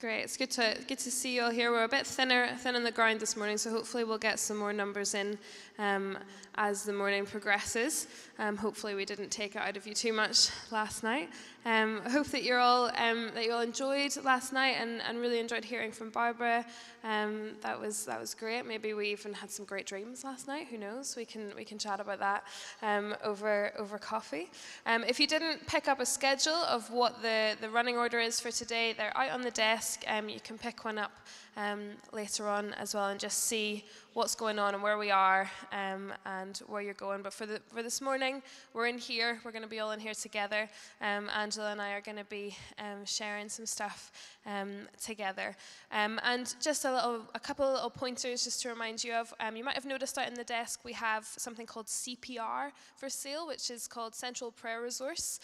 Great. It's good to good to see you all here. We're a bit thinner thin on the ground this morning, so hopefully we'll get some more numbers in um, as the morning progresses. Um, hopefully we didn't take it out of you too much last night. Um, I hope that you're all um, that you all enjoyed last night and, and really enjoyed hearing from Barbara. Um, that was that was great. Maybe we even had some great dreams last night. Who knows? We can we can chat about that um, over over coffee. if you didn't pick up a schedule of what the the running order is for today, they're out on the desk desk. Um, you can pick one up um, later on as well and just see what's going on and where we are um, and where you're going. But for, the, for this morning, we're in here. We're going to be all in here together. Um, Angela and I are going to be um, sharing some stuff um, together. And just a little, a couple of little pointers just to remind you of. you might have noticed out in the desk we have something called CPR for sale, which is called Central Prayer Resource.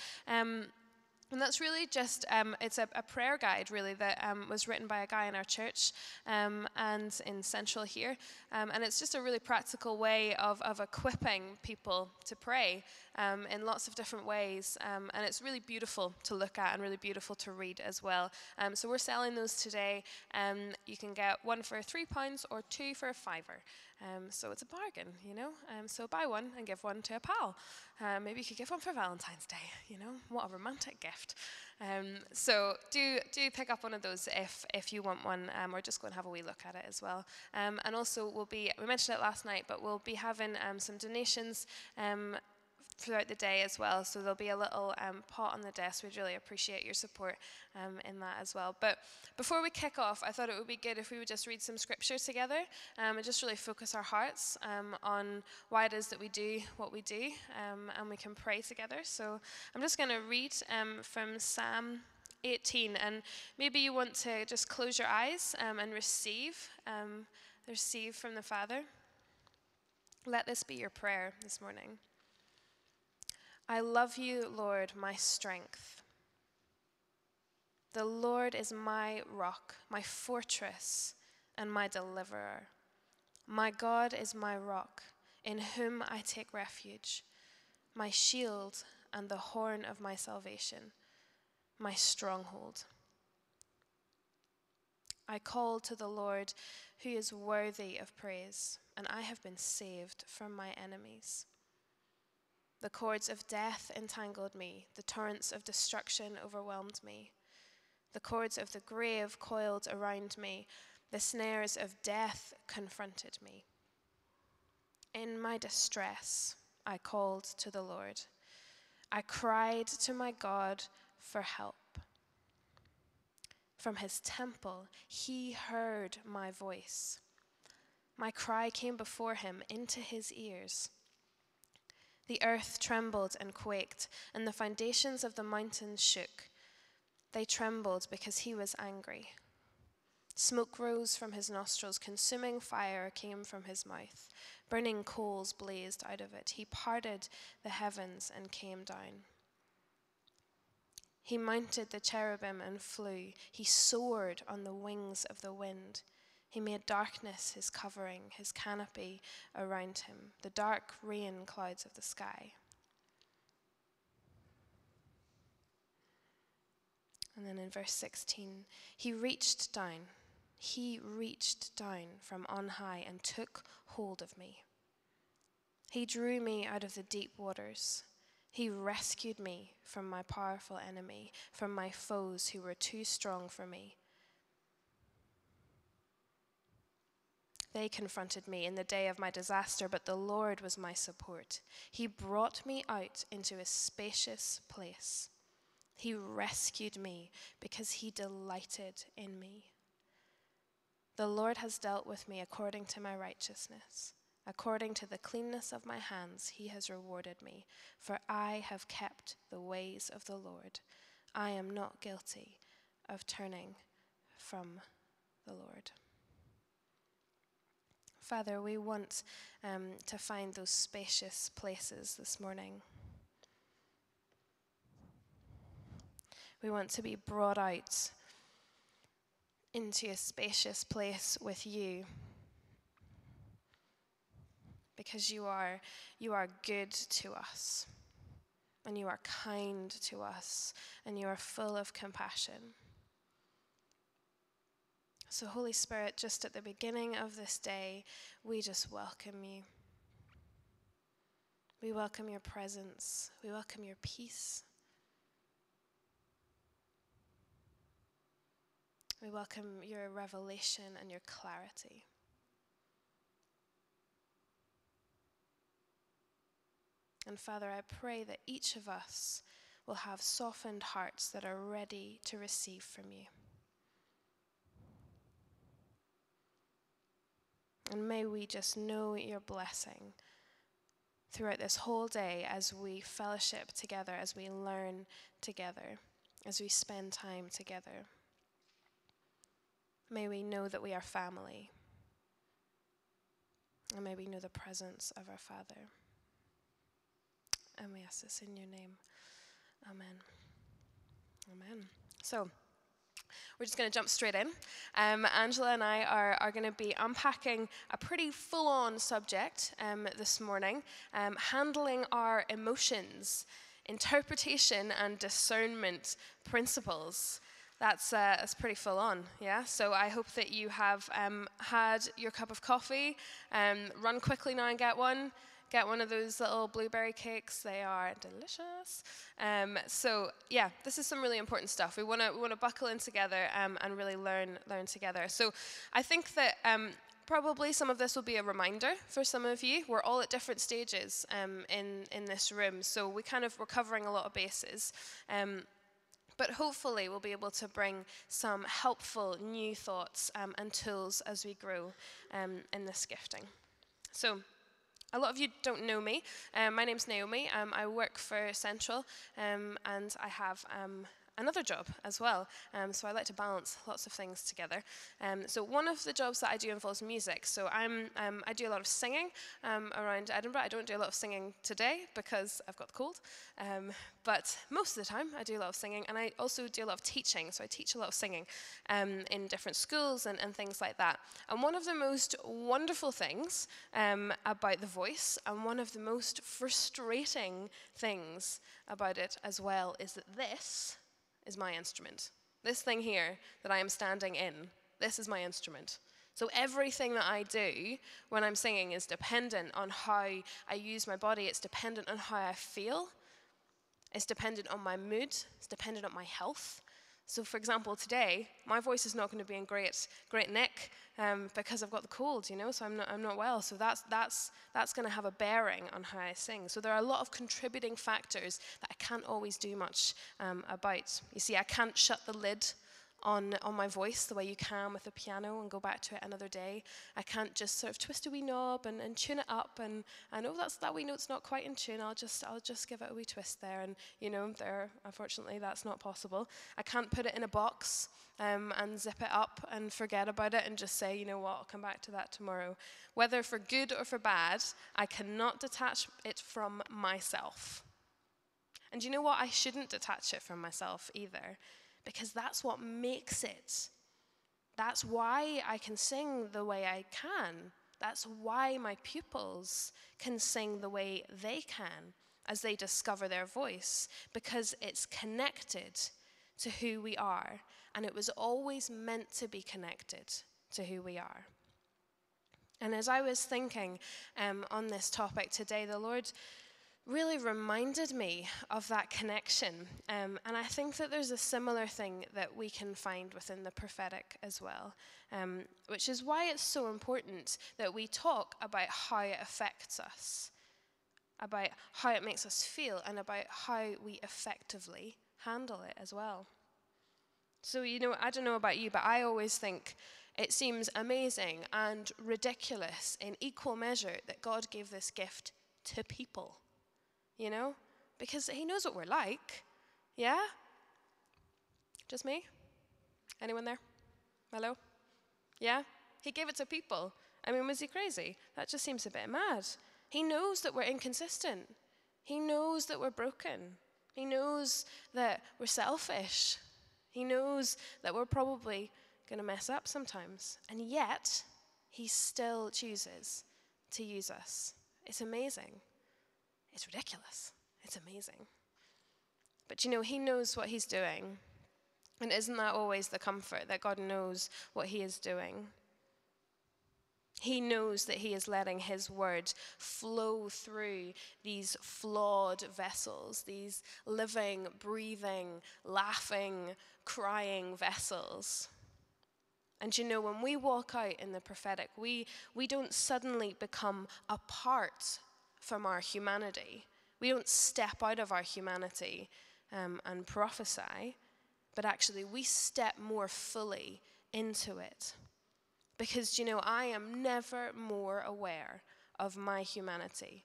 And that's really just, um, it's a, a, prayer guide, really, that um, was written by a guy in our church um, and in Central here. Um, and it's just a really practical way of, of equipping people to pray um, in lots of different ways. Um, and it's really beautiful to look at and really beautiful to read as well. so we're selling those today. you can get one for three pounds or two for a fiver. Um, so it's a bargain, you know. Um, so buy one and give one to a pal. Um, maybe you could give one for Valentine's Day. You know, what a romantic gift. Um, so do do pick up one of those if if you want one, um, or just go and have a wee look at it as well. Um, and also, we'll be we mentioned it last night, but we'll be having some donations throughout the day as well. So there'll be a little um, pot on the desk. We'd really appreciate your support um, in that as well. But before we kick off, I thought it would be good if we would just read some scripture together um, and just really focus our hearts um, on why it is that we do what we do, um, and we can pray together. So I'm just going to read um, from Psalm 18, and maybe you want to just close your eyes and receive, receive from the Father. Let this be your prayer this morning. I love you, Lord, my strength. The Lord is my rock, my fortress, and my deliverer. My God is my rock, in whom I take refuge, my shield and the horn of my salvation, my stronghold. I called to the Lord, who is worthy of praise, and I have been saved from my enemies. The cords of death entangled me, the torrents of destruction overwhelmed me. The cords of the grave coiled around me, the snares of death confronted me. In my distress, I called to the Lord. I cried to my God for help. From his temple, he heard my voice. My cry came before him into his ears. The earth trembled and quaked, and the foundations of the mountains shook. They trembled because he was angry. Smoke rose from his nostrils, consuming fire came from his mouth. Burning coals blazed out of it. He parted the heavens and came down. He mounted the cherubim and flew. He soared on the wings of the wind. He made darkness his covering, his canopy around him, the dark rain clouds of the sky. And then in verse 16, he reached down, he reached down from on high and took hold of me. He drew me out of the deep waters. He rescued me from my powerful enemy, from my foes who were too strong for me. They confronted me in the day of my disaster, but the Lord was my support. He brought me out into a spacious place. He rescued me because he delighted in me. The Lord has dealt with me according to my righteousness. According to the cleanness of my hands, he has rewarded me, for I have kept the ways of the Lord. I am not guilty of turning from the Lord. Father, we want um, to find those spacious places this morning. We want to be brought out into a spacious place with you. Because you are you are good to us. And you are kind to us. And you are full of compassion So, Holy Spirit, just at the beginning of this day, we just welcome you. We welcome your presence. We welcome your peace. We welcome your revelation and your clarity. And Father, I pray that each of us will have softened hearts that are ready to receive from you. And may we just know your blessing throughout this whole day as we fellowship together, as we learn together, as we spend time together. May we know that we are family. And may we know the presence of our Father. And we ask this in your name. Amen. Amen. So, we're just going to jump straight in. Um, Angela and I are, are going to be unpacking a pretty full on subject um, this morning um, handling our emotions, interpretation, and discernment principles. That's, uh, that's pretty full on, yeah? So I hope that you have um, had your cup of coffee. Um, run quickly now and get one get one of those little blueberry cakes. They are delicious. Um, so yeah, this is some really important stuff. We want to we want to buckle in together um, and really learn learn together. So I think that. Um, probably some of this will be a reminder for some of you. We're all at different stages um, in in this room, so we kind of we're covering a lot of bases. Um, but hopefully, we'll be able to bring some helpful new thoughts um, and tools as we grow um, in this gifting. So, a lot of you don't know me. Um, my name's Naomi. Um, I work for Central, um, and I have um, another job as well. Um, so I like to balance lots of things together. Um, so one of the jobs that I do involves music. So I'm, um, I do a lot of singing um, around Edinburgh. I don't do a lot of singing today because I've got the cold. Um, but most of the time I do a lot of singing. And I also do a lot of teaching. So I teach a lot of singing um, in different schools and, and, things like that. And one of the most wonderful things about the voice and one of the most frustrating things about it as well is that this is my instrument. This thing here that I am standing in, this is my instrument. So everything that I do when I'm singing is dependent on how I use my body, it's dependent on how I feel, it's dependent on my mood, it's dependent on my health. So, for example, today, my voice is not going to be in great, great nick um, because I've got the cold, you know, so I'm not, I'm not well. So, that's, that's, that's going to have a bearing on how I sing. So, there are a lot of contributing factors that I can't always do much um, about. You see, I can't shut the lid on, on my voice the way you can with a piano and go back to it another day. I can't just sort of twist a wee knob and, and tune it up and I know that's that wee note's not quite in tune. I'll just I'll just give it a wee twist there and you know there unfortunately that's not possible. I can't put it in a box um, and zip it up and forget about it and just say you know what I'll come back to that tomorrow. Whether for good or for bad, I cannot detach it from myself. And you know what? I shouldn't detach it from myself either because that's what makes it. That's why I can sing the way I can. That's why my pupils can sing the way they can as they discover their voice, because it's connected to who we are. And it was always meant to be connected to who we are. And as I was thinking um, on this topic today, the Lord really reminded me of that connection. Um, and I think that there's a similar thing that we can find within the prophetic as well, um, which is why it's so important that we talk about how it affects us, about how it makes us feel, and about how we effectively handle it as well. So, you know, I don't know about you, but I always think it seems amazing and ridiculous in equal measure that God gave this gift to people you know? Because he knows what we're like. Yeah? Just me? Anyone there? Hello? Yeah? He gave it to people. I mean, was he crazy? That just seems a bit mad. He knows that we're inconsistent. He knows that we're broken. He knows that we're selfish. He knows that we're probably going to mess up sometimes. And yet, he still chooses to use us. It's amazing. It's ridiculous. It's amazing. But you know, he knows what he's doing. And isn't that always the comfort that God knows what He is doing? He knows that He is letting His word flow through these flawed vessels, these living, breathing, laughing, crying vessels. And you know, when we walk out in the prophetic, we, we don't suddenly become apart from our humanity. We don't step out of our humanity um, and prophesy, but actually we step more fully into it. Because, you know, I am never more aware of my humanity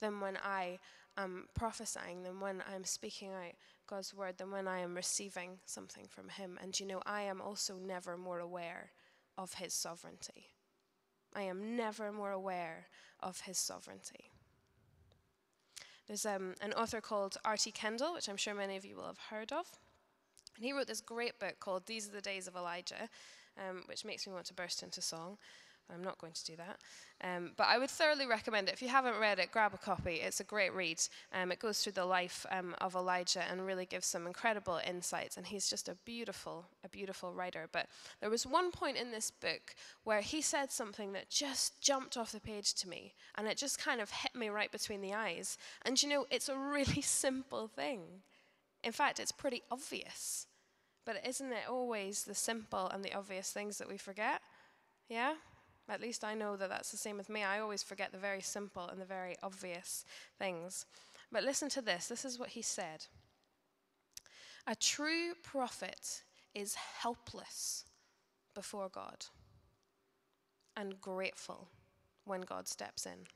than when I am prophesying, than when I'm speaking out God's word, than when I am receiving something from Him. And, you know, I am also never more aware of His sovereignty. I am never more aware of His sovereignty. There's um, an author called R.T. Kendall, which I'm sure many of you will have heard of. And he wrote this great book called These Are the Days of Elijah, um, which makes me want to burst into song. I'm not going to do that. Um, but I would thoroughly recommend it. If you haven't read it, grab a copy. It's a great read. Um, it goes through the life um, of Elijah and really gives some incredible insights. And he's just a beautiful, a beautiful writer. But there was one point in this book where he said something that just jumped off the page to me. And it just kind of hit me right between the eyes. And you know, it's a really simple thing. In fact, it's pretty obvious. But isn't it always the simple and the obvious things that we forget? Yeah? At least I know that that's the same with me. I always forget the very simple and the very obvious things. But listen to this this is what he said A true prophet is helpless before God and grateful when God steps in.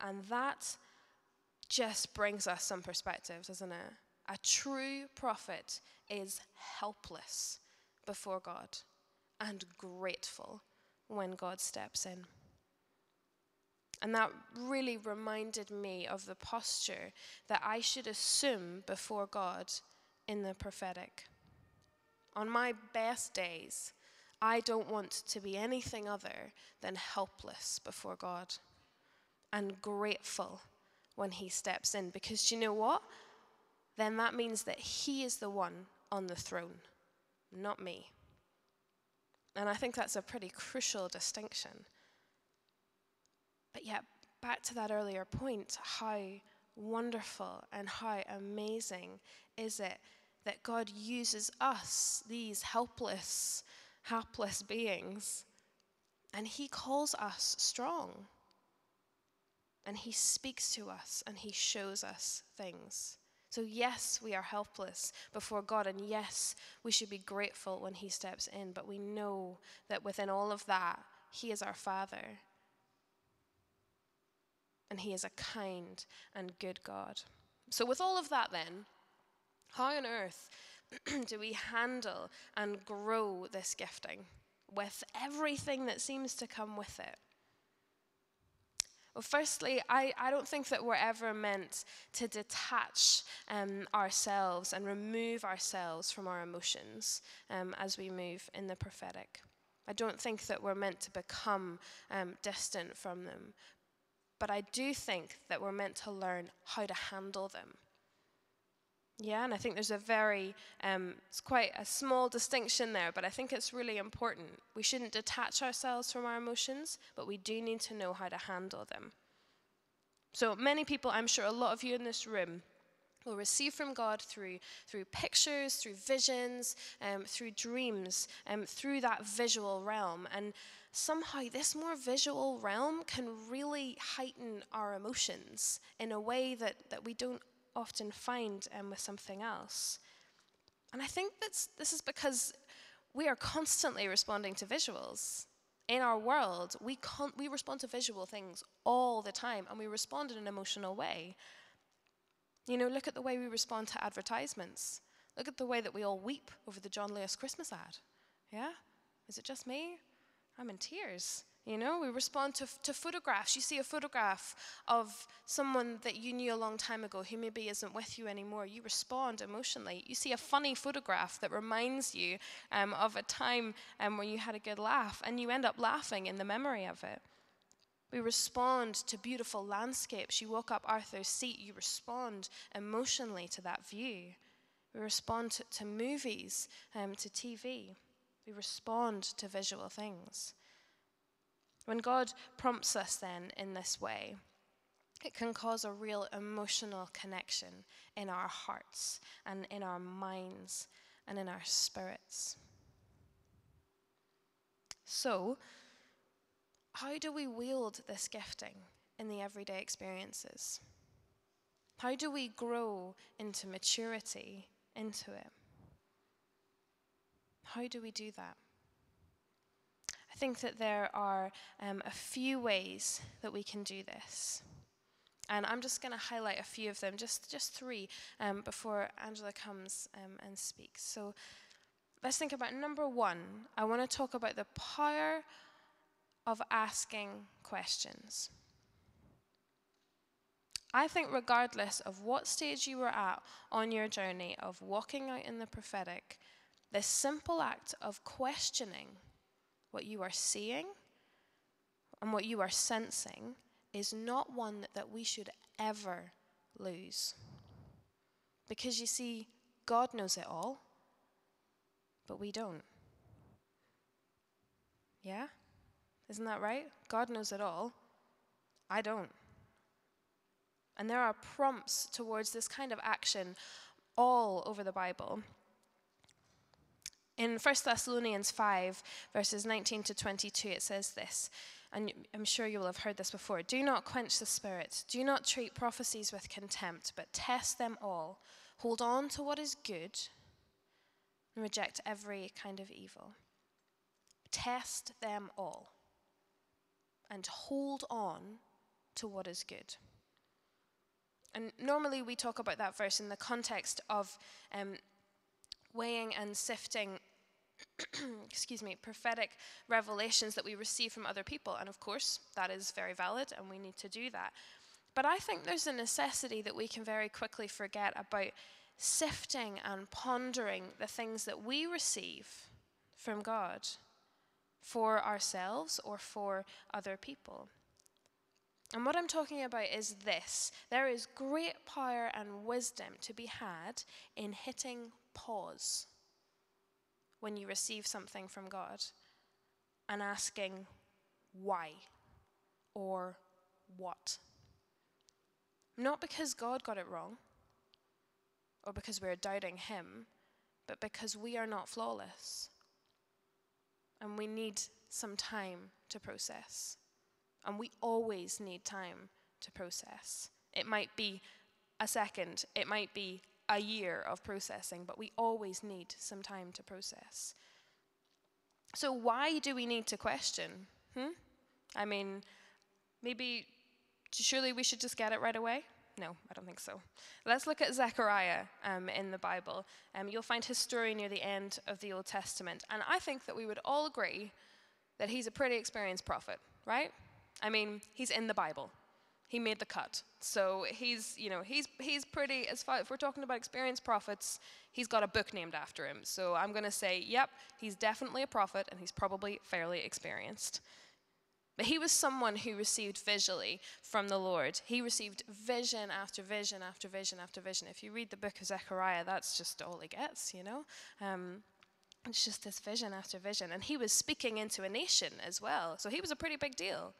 And that just brings us some perspective, doesn't it? A true prophet is helpless before God and grateful when God steps in. And that really reminded me of the posture that I should assume before God in the prophetic. On my best days, I don't want to be anything other than helpless before God and grateful when He steps in. Because you know what? then that means that He is the one on the throne, not me. And I think that's a pretty crucial distinction. But yet, back to that earlier point, how wonderful and how amazing is it that God uses us, these helpless, hapless beings, and He calls us strong. And He speaks to us and He shows us things. So, yes, we are helpless before God, and yes, we should be grateful when He steps in, but we know that within all of that, He is our Father. And He is a kind and good God. So, with all of that, then, how on earth do we handle and grow this gifting with everything that seems to come with it? Well, firstly, I, I don't think that we're ever meant to detach um, ourselves and remove ourselves from our emotions um, as we move in the prophetic. I don't think that we're meant to become um, distant from them. But I do think that we're meant to learn how to handle them. Yeah, and I think there's a very, um, it's quite a small distinction there, but I think it's really important. We shouldn't detach ourselves from our emotions, but we do need to know how to handle them. So, many people, I'm sure a lot of you in this room, will receive from God through, through pictures, through visions, um, through dreams, um, through that visual realm. And somehow, this more visual realm can really heighten our emotions in a way that, that we don't often find um, with something else. And I think that's, this is because we are constantly responding to visuals. In our world, we, we respond to visual things all the time, and we respond in an emotional way. You know, look at the way we respond to advertisements. Look at the way that we all weep over the John Lewis Christmas ad. Yeah? Is it just me? I'm in tears. You know, we respond to, to photographs. You see a photograph of someone that you knew a long time ago who maybe isn't with you anymore. You respond emotionally. You see a funny photograph that reminds you um, of a time um, where you had a good laugh, and you end up laughing in the memory of it. We respond to beautiful landscapes. You walk up Arthur's seat, you respond emotionally to that view. We respond to, to movies, um, to TV. We respond to visual things. When God prompts us then in this way, it can cause a real emotional connection in our hearts and in our minds and in our spirits. So, how do we wield this gifting in the everyday experiences? How do we grow into maturity into it? How do we do that? I think that there are um, a few ways that we can do this. And I'm just going to highlight a few of them, just, just three, um, before Angela comes um, and speaks. So let's think about number one. I want to talk about the power of asking questions. I think, regardless of what stage you were at on your journey of walking out in the prophetic, this simple act of questioning what you are seeing and what you are sensing is not one that we should ever lose. Because you see, God knows it all, but we don't. Yeah? Isn't that right? God knows it all. I don't. And there are prompts towards this kind of action all over the Bible. In 1 Thessalonians 5, verses 19 to 22, it says this and I'm sure you will have heard this before do not quench the spirit, do not treat prophecies with contempt, but test them all. Hold on to what is good and reject every kind of evil. Test them all and hold on to what is good. And normally we talk about that verse in the context of um, weighing and sifting excuse me, prophetic revelations that we receive from other people. And of course, that is very valid, and we need to do that. But I think there's a necessity that we can very quickly forget about sifting and pondering the things that we receive from God for ourselves or for other people. And what I'm talking about is this there is great power and wisdom to be had in hitting pause when you receive something from God and asking why or what. Not because God got it wrong or because we're doubting Him, but because we are not flawless. And we need some time to process. And we always need time to process. It might be a second, it might be a year of processing, but we always need some time to process. So, why do we need to question? Hmm? I mean, maybe, surely we should just get it right away? No, I don't think so. Let's look at Zechariah um, in the Bible. Um, you'll find his story near the end of the Old Testament. And I think that we would all agree that he's a pretty experienced prophet, right? I mean, he's in the Bible he made the cut. So he's, you know, he's he's pretty as far if we're talking about experienced prophets, he's got a book named after him. So I'm going to say, yep, he's definitely a prophet and he's probably fairly experienced. But he was someone who received visually from the Lord. He received vision after vision after vision after vision. If you read the book of Zechariah, that's just all he gets, you know? Um, it's just this vision after vision. And he was speaking into a nation as well. So he was a pretty big deal.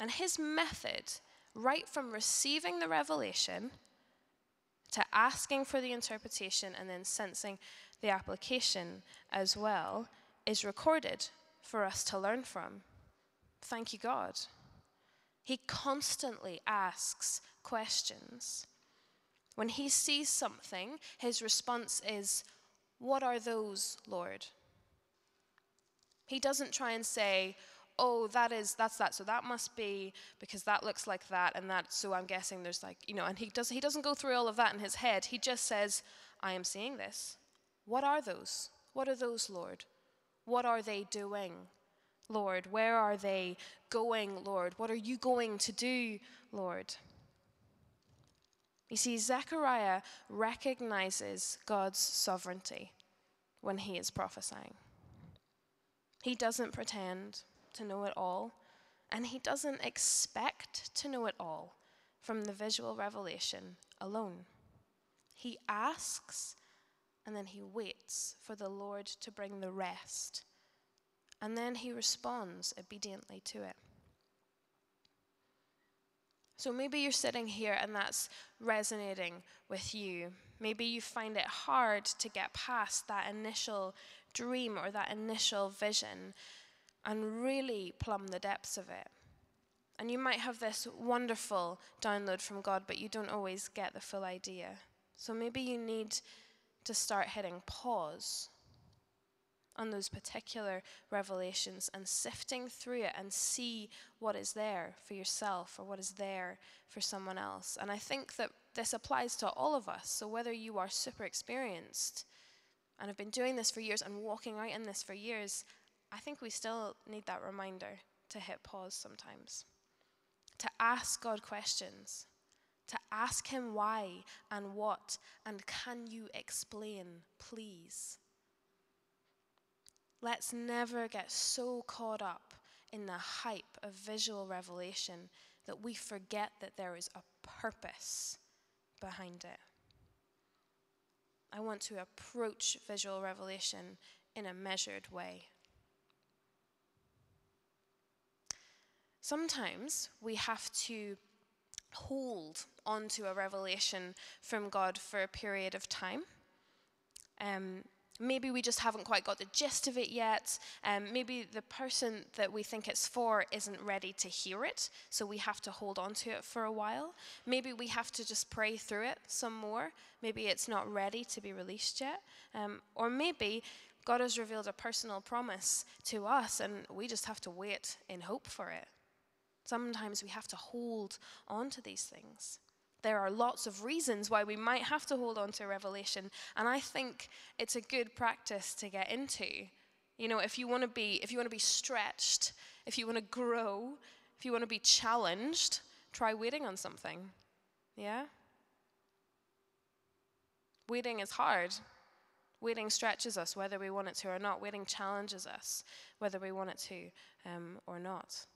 And his method, right from receiving the revelation to asking for the interpretation and then sensing the application as well, is recorded for us to learn from. Thank you, God. He constantly asks questions. When he sees something, his response is, What are those, Lord? He doesn't try and say, oh, that is, that's that. So that must be because that looks like that and that. So I'm guessing there's like, you know, and he, does, he doesn't go through all of that in his head. He just says, I am seeing this. What are those? What are those, Lord? What are they doing, Lord? Where are they going, Lord? What are you going to do, Lord? You see, Zechariah recognizes God's sovereignty when he is prophesying. He doesn't pretend to know it all, and he doesn't expect to know it all from the visual revelation alone. He asks and then he waits for the Lord to bring the rest. And then he responds obediently to it. So maybe you're sitting here and that's resonating with you. Maybe you find it hard to get past that initial dream or that initial vision and really plumb the depths of it. And you might have this wonderful download from God, but you don't always get the full idea. So maybe you need to start hitting pause on those particular revelations and sifting through it and see what is there for yourself or what is there for someone else. And I think that this applies to all of us. So whether you are super experienced and have been doing this for years and walking out in this for years, I think we still need that reminder to hit pause sometimes. To ask God questions, to ask Him why and what, and can you explain, please? Let's never get so caught up in the hype of visual revelation that we forget that there is a purpose behind it. I want to approach visual revelation in a measured way. Sometimes we have to hold onto a revelation from God for a period of time. Um, maybe we just haven't quite got the gist of it yet. Um, maybe the person that we think it's for isn't ready to hear it, so we have to hold on to it for a while. Maybe we have to just pray through it some more. Maybe it's not ready to be released yet. Um, or maybe God has revealed a personal promise to us, and we just have to wait in hope for it. Sometimes we have to hold on to these things there are lots of reasons why we might have to hold on to revelation. And I think it's a good practice to get into. You know, if you want to be, if you want to be stretched, if you want to grow, if you want to be challenged, try waiting on something. Yeah? Waiting is hard. Waiting stretches us, whether we want it to or not. Waiting challenges us, whether we want it to um, or not.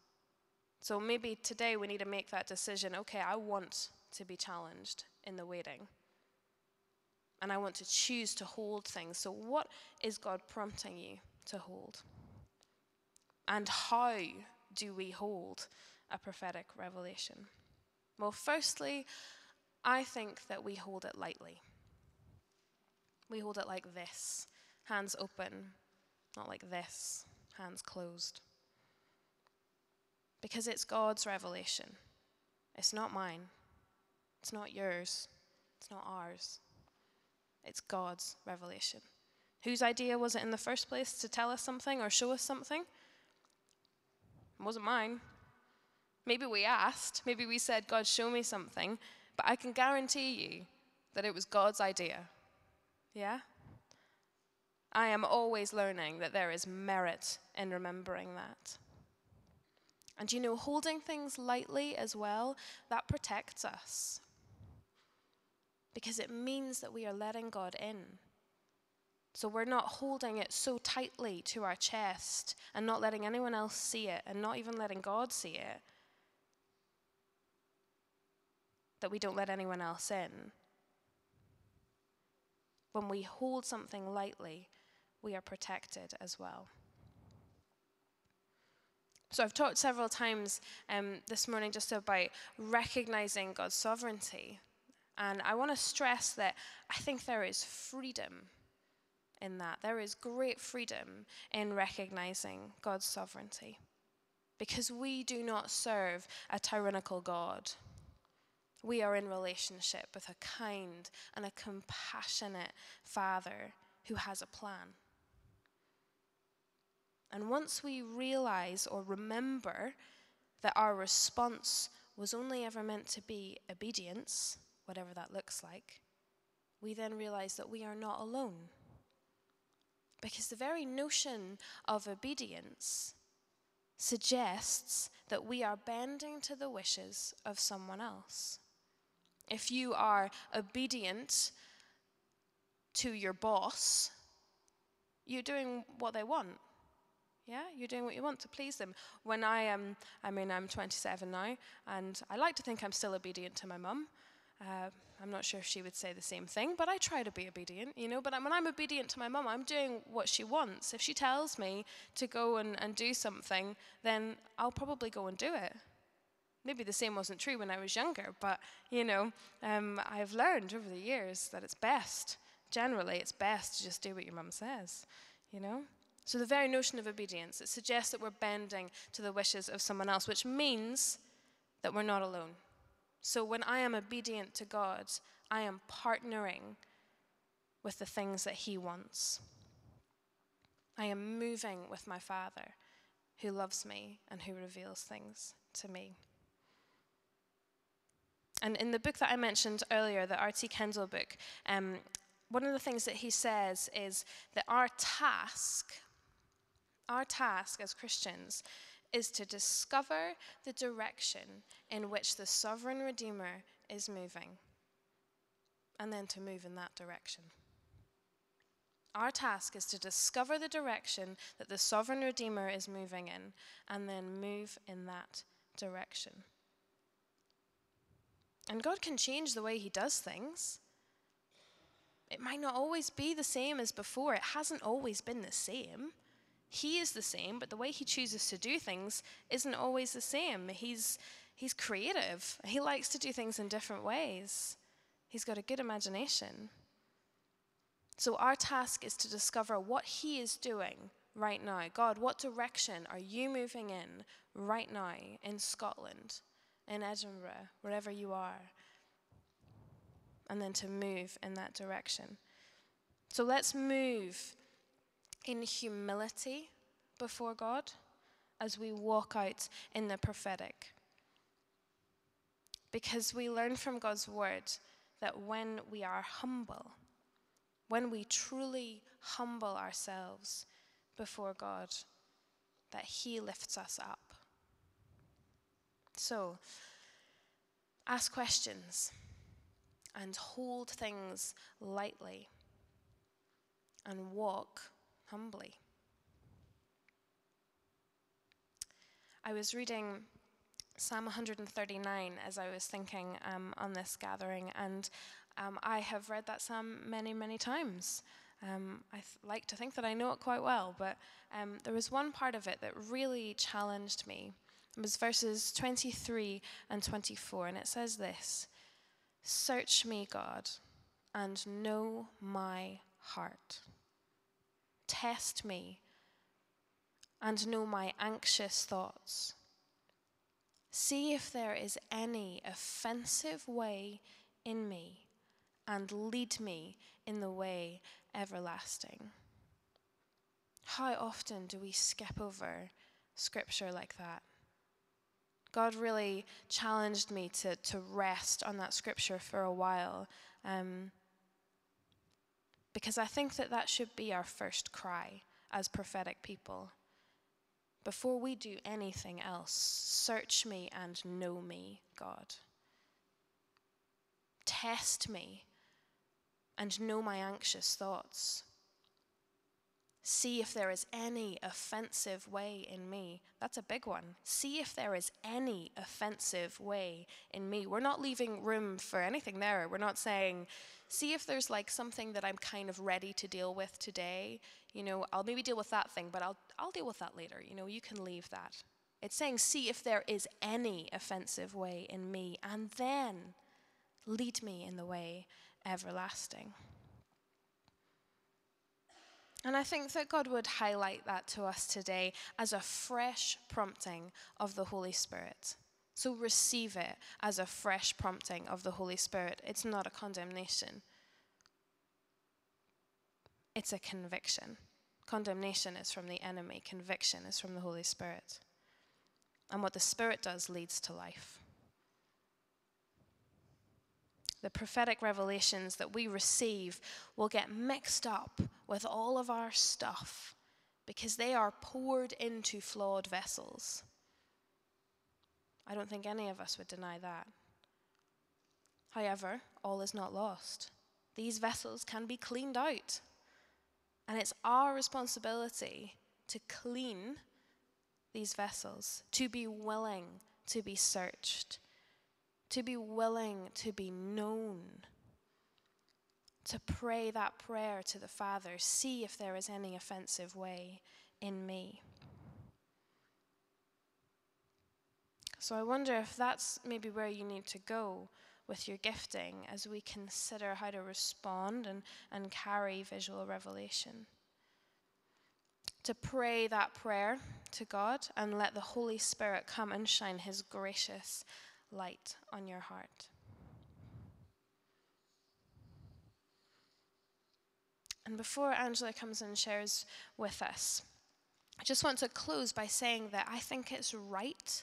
So maybe today we need to make that decision okay, I want to be challenged in the waiting. And I want to choose to hold things. So, what is God prompting you to hold? And how do we hold a prophetic revelation? Well, firstly, I think that we hold it lightly. We hold it like this hands open, not like this, hands closed. Because it's God's revelation, it's not mine. It's not yours, it's not ours. It's God's revelation. Whose idea was it in the first place to tell us something or show us something? It wasn't mine. Maybe we asked, maybe we said, God, show me something, but I can guarantee you that it was God's idea. Yeah? I am always learning that there is merit in remembering that. And you know, holding things lightly as well, that protects us because it means that we are letting God in. So we're not holding it so tightly to our chest and not letting anyone else see it and not even letting God see it that we don't let anyone else in. When we hold something lightly, we are protected as well. So, I've talked several times um, this morning just about recognizing God's sovereignty. And I want to stress that I think there is freedom in that. There is great freedom in recognizing God's sovereignty. Because we do not serve a tyrannical God. We are in relationship with a kind and a compassionate Father who has a plan. And once we realize or remember that our response was only ever meant to be obedience, whatever that looks like, we then realize that we are not alone. Because the very notion of obedience suggests that we are bending to the wishes of someone else. If you are obedient to your boss, you're doing what they want. Yeah, you're doing what you want to please them. When I am, I mean, I'm 27 now, and I like to think I'm still obedient to my mum. Uh, I'm not sure if she would say the same thing, but I try to be obedient, you know. But when I'm obedient to my mum, I'm doing what she wants. If she tells me to go and, and do something, then I'll probably go and do it. Maybe the same wasn't true when I was younger, but, you know, um, I've learned over the years that it's best, generally, it's best to just do what your mum says, you know. So the very notion of obedience, it suggests that we're bending to the wishes of someone else, which means that we're not alone. So when I am obedient to God, I am partnering with the things that He wants. I am moving with my Father who loves me and who reveals things to me. And in the book that I mentioned earlier, the R.T. Kendall book, um, one of the things that he says is that our task, our task as Christians, is to discover the direction in which the sovereign Redeemer is moving, and then to move in that direction. Our task is to discover the direction that the sovereign Redeemer is moving in, and then move in that direction. And God can change the way He does things. It might not always be the same as before, it hasn't always been the same. He is the same, but the way he chooses to do things isn't always the same. He's, he's creative, he likes to do things in different ways. He's got a good imagination. So, our task is to discover what he is doing right now. God, what direction are you moving in right now in Scotland, in Edinburgh, wherever you are? And then to move in that direction. So let's move in humility before God as we walk out in the prophetic. Because we learn from God's word that when we are humble, when we truly humble ourselves before God, that He lifts us up. So, ask questions and hold things lightly and walk humbly. I was reading Psalm 139 as I was thinking um, on this gathering, and um, I have read that psalm many, many times. Um, I th- like to think that I know it quite well, but um, there was one part of it that really challenged me. It was verses 23 and 24, and it says this Search me, God, and know my heart. Test me and know my anxious thoughts. See if there is any offensive way in me, and lead me in the way everlasting. How often do we skip over scripture like that? God really challenged me to, to rest on that scripture for a while. Um, because I think that that should be our first cry as prophetic people. Before we do anything else, search me and know me, God. Test me and know my anxious thoughts. See if there is any offensive way in me. That's a big one. See if there is any offensive way in me. We're not leaving room for anything there. We're not saying, see if there's like something that I'm kind of ready to deal with today. You know, I'll maybe deal with that thing, but I'll, I'll deal with that later. You know, you can leave that. It's saying, see if there is any offensive way in me, and then lead me in the way everlasting. And I think that God would highlight that to us today as a fresh prompting of the Holy Spirit. So receive it as a fresh prompting of the Holy Spirit. It's not a condemnation, it's a conviction. Condemnation is from the enemy, conviction is from the Holy Spirit. And what the Spirit does leads to life the prophetic revelations that we receive will get mixed up with all of our stuff because they are poured into flawed vessels. I don't think any of us would deny that. However, all is not lost. These vessels can be cleaned out. And it's our responsibility to clean these vessels, to be willing to be searched to be willing to be known, to pray that prayer to the Father, see if there is any offensive way in me. So I wonder if that's maybe where you need to go with your gifting as we consider how to respond and, and carry visual revelation. To pray that prayer to God and let the Holy Spirit come and shine His gracious light on your heart. And before Angela comes and shares with us, I just want to close by saying that I think it's right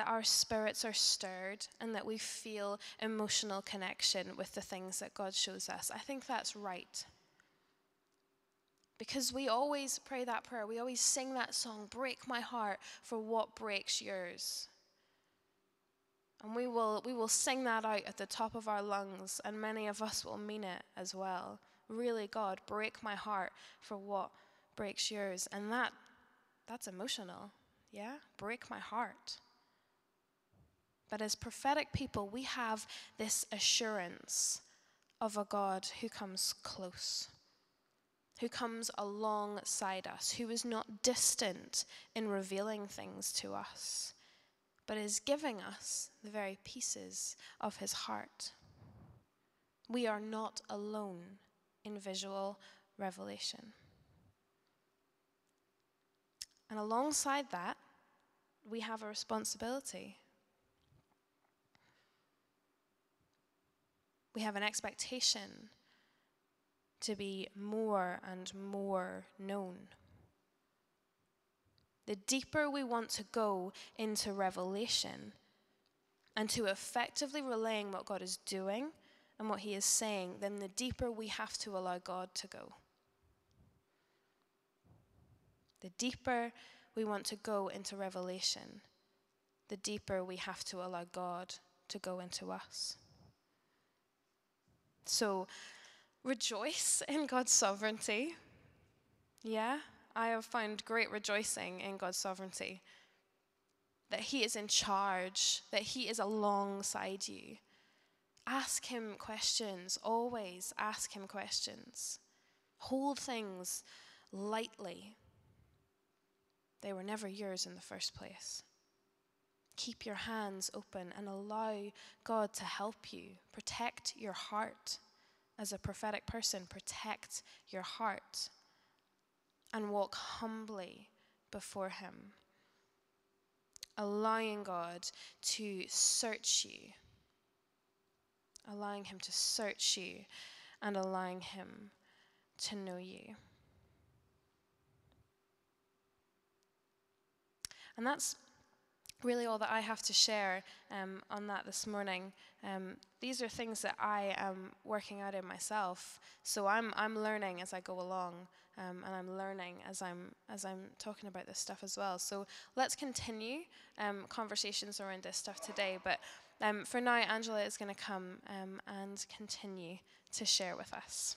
that our spirits are stirred and that we feel emotional connection with the things that God shows us. I think that's right. Because we always pray that prayer, we always sing that song, Break My Heart for What Breaks Yours. And we will, we will sing that out at the top of our lungs, and many of us will mean it as well. Really, God, break my heart for what breaks yours. And that, that's emotional. Yeah? Break my heart. But as prophetic people, we have this assurance of a God who comes close, who comes alongside us, who is not distant in revealing things to us, but is giving us the very pieces of his heart. We are not alone in visual revelation. And alongside that, we have a responsibility We have an expectation to be more and more known. The deeper we want to go into revelation and to effectively relaying what God is doing and what He is saying, then the deeper we have to allow God to go. The deeper we want to go into revelation, the deeper we have to allow God to go into us. So rejoice in God's sovereignty. Yeah, I have found great rejoicing in God's sovereignty. That He is in charge, that He is alongside you. Ask Him questions, always ask Him questions. Hold things lightly. They were never yours in the first place. Keep your hands open and allow God to help you. Protect your heart. As a prophetic person, protect your heart and walk humbly before Him, allowing God to search you, allowing Him to search you, and allowing Him to know you. And that's really all that I have to share um, on that this morning. Um, these are things that I am working out in myself. So I'm, I'm learning as I go along, um, and I'm learning as I'm, as I'm talking about this stuff as well. So let's continue um, conversations around this stuff today. But um, for now, Angela is going to come um, and continue to share with us.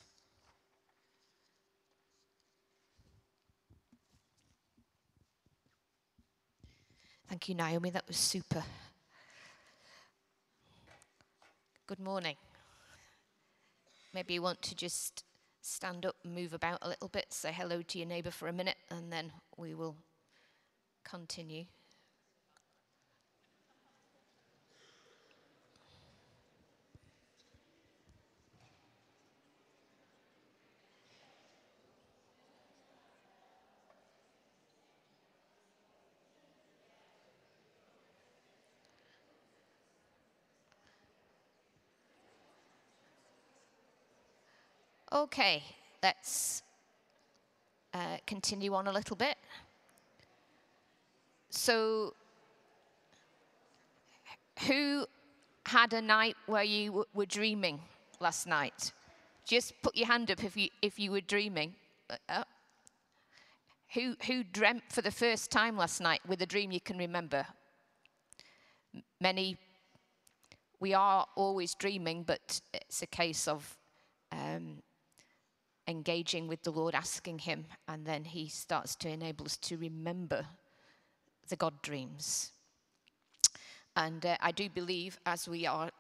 Thank you, Naomi. That was super. Good morning. Maybe you want to just stand up, move about a little bit, say hello to your neighbour for a minute, and then we will continue. Okay, let's uh, continue on a little bit. So, who had a night where you were dreaming last night? Just put your hand up if you if you were dreaming. Uh, uh who who dreamt for the first time last night with a dream you can remember? Many. We are always dreaming, but it's a case of um, engaging with the Lord, asking Him, and then He starts to enable us to remember the God dreams. And uh, I do believe, as we are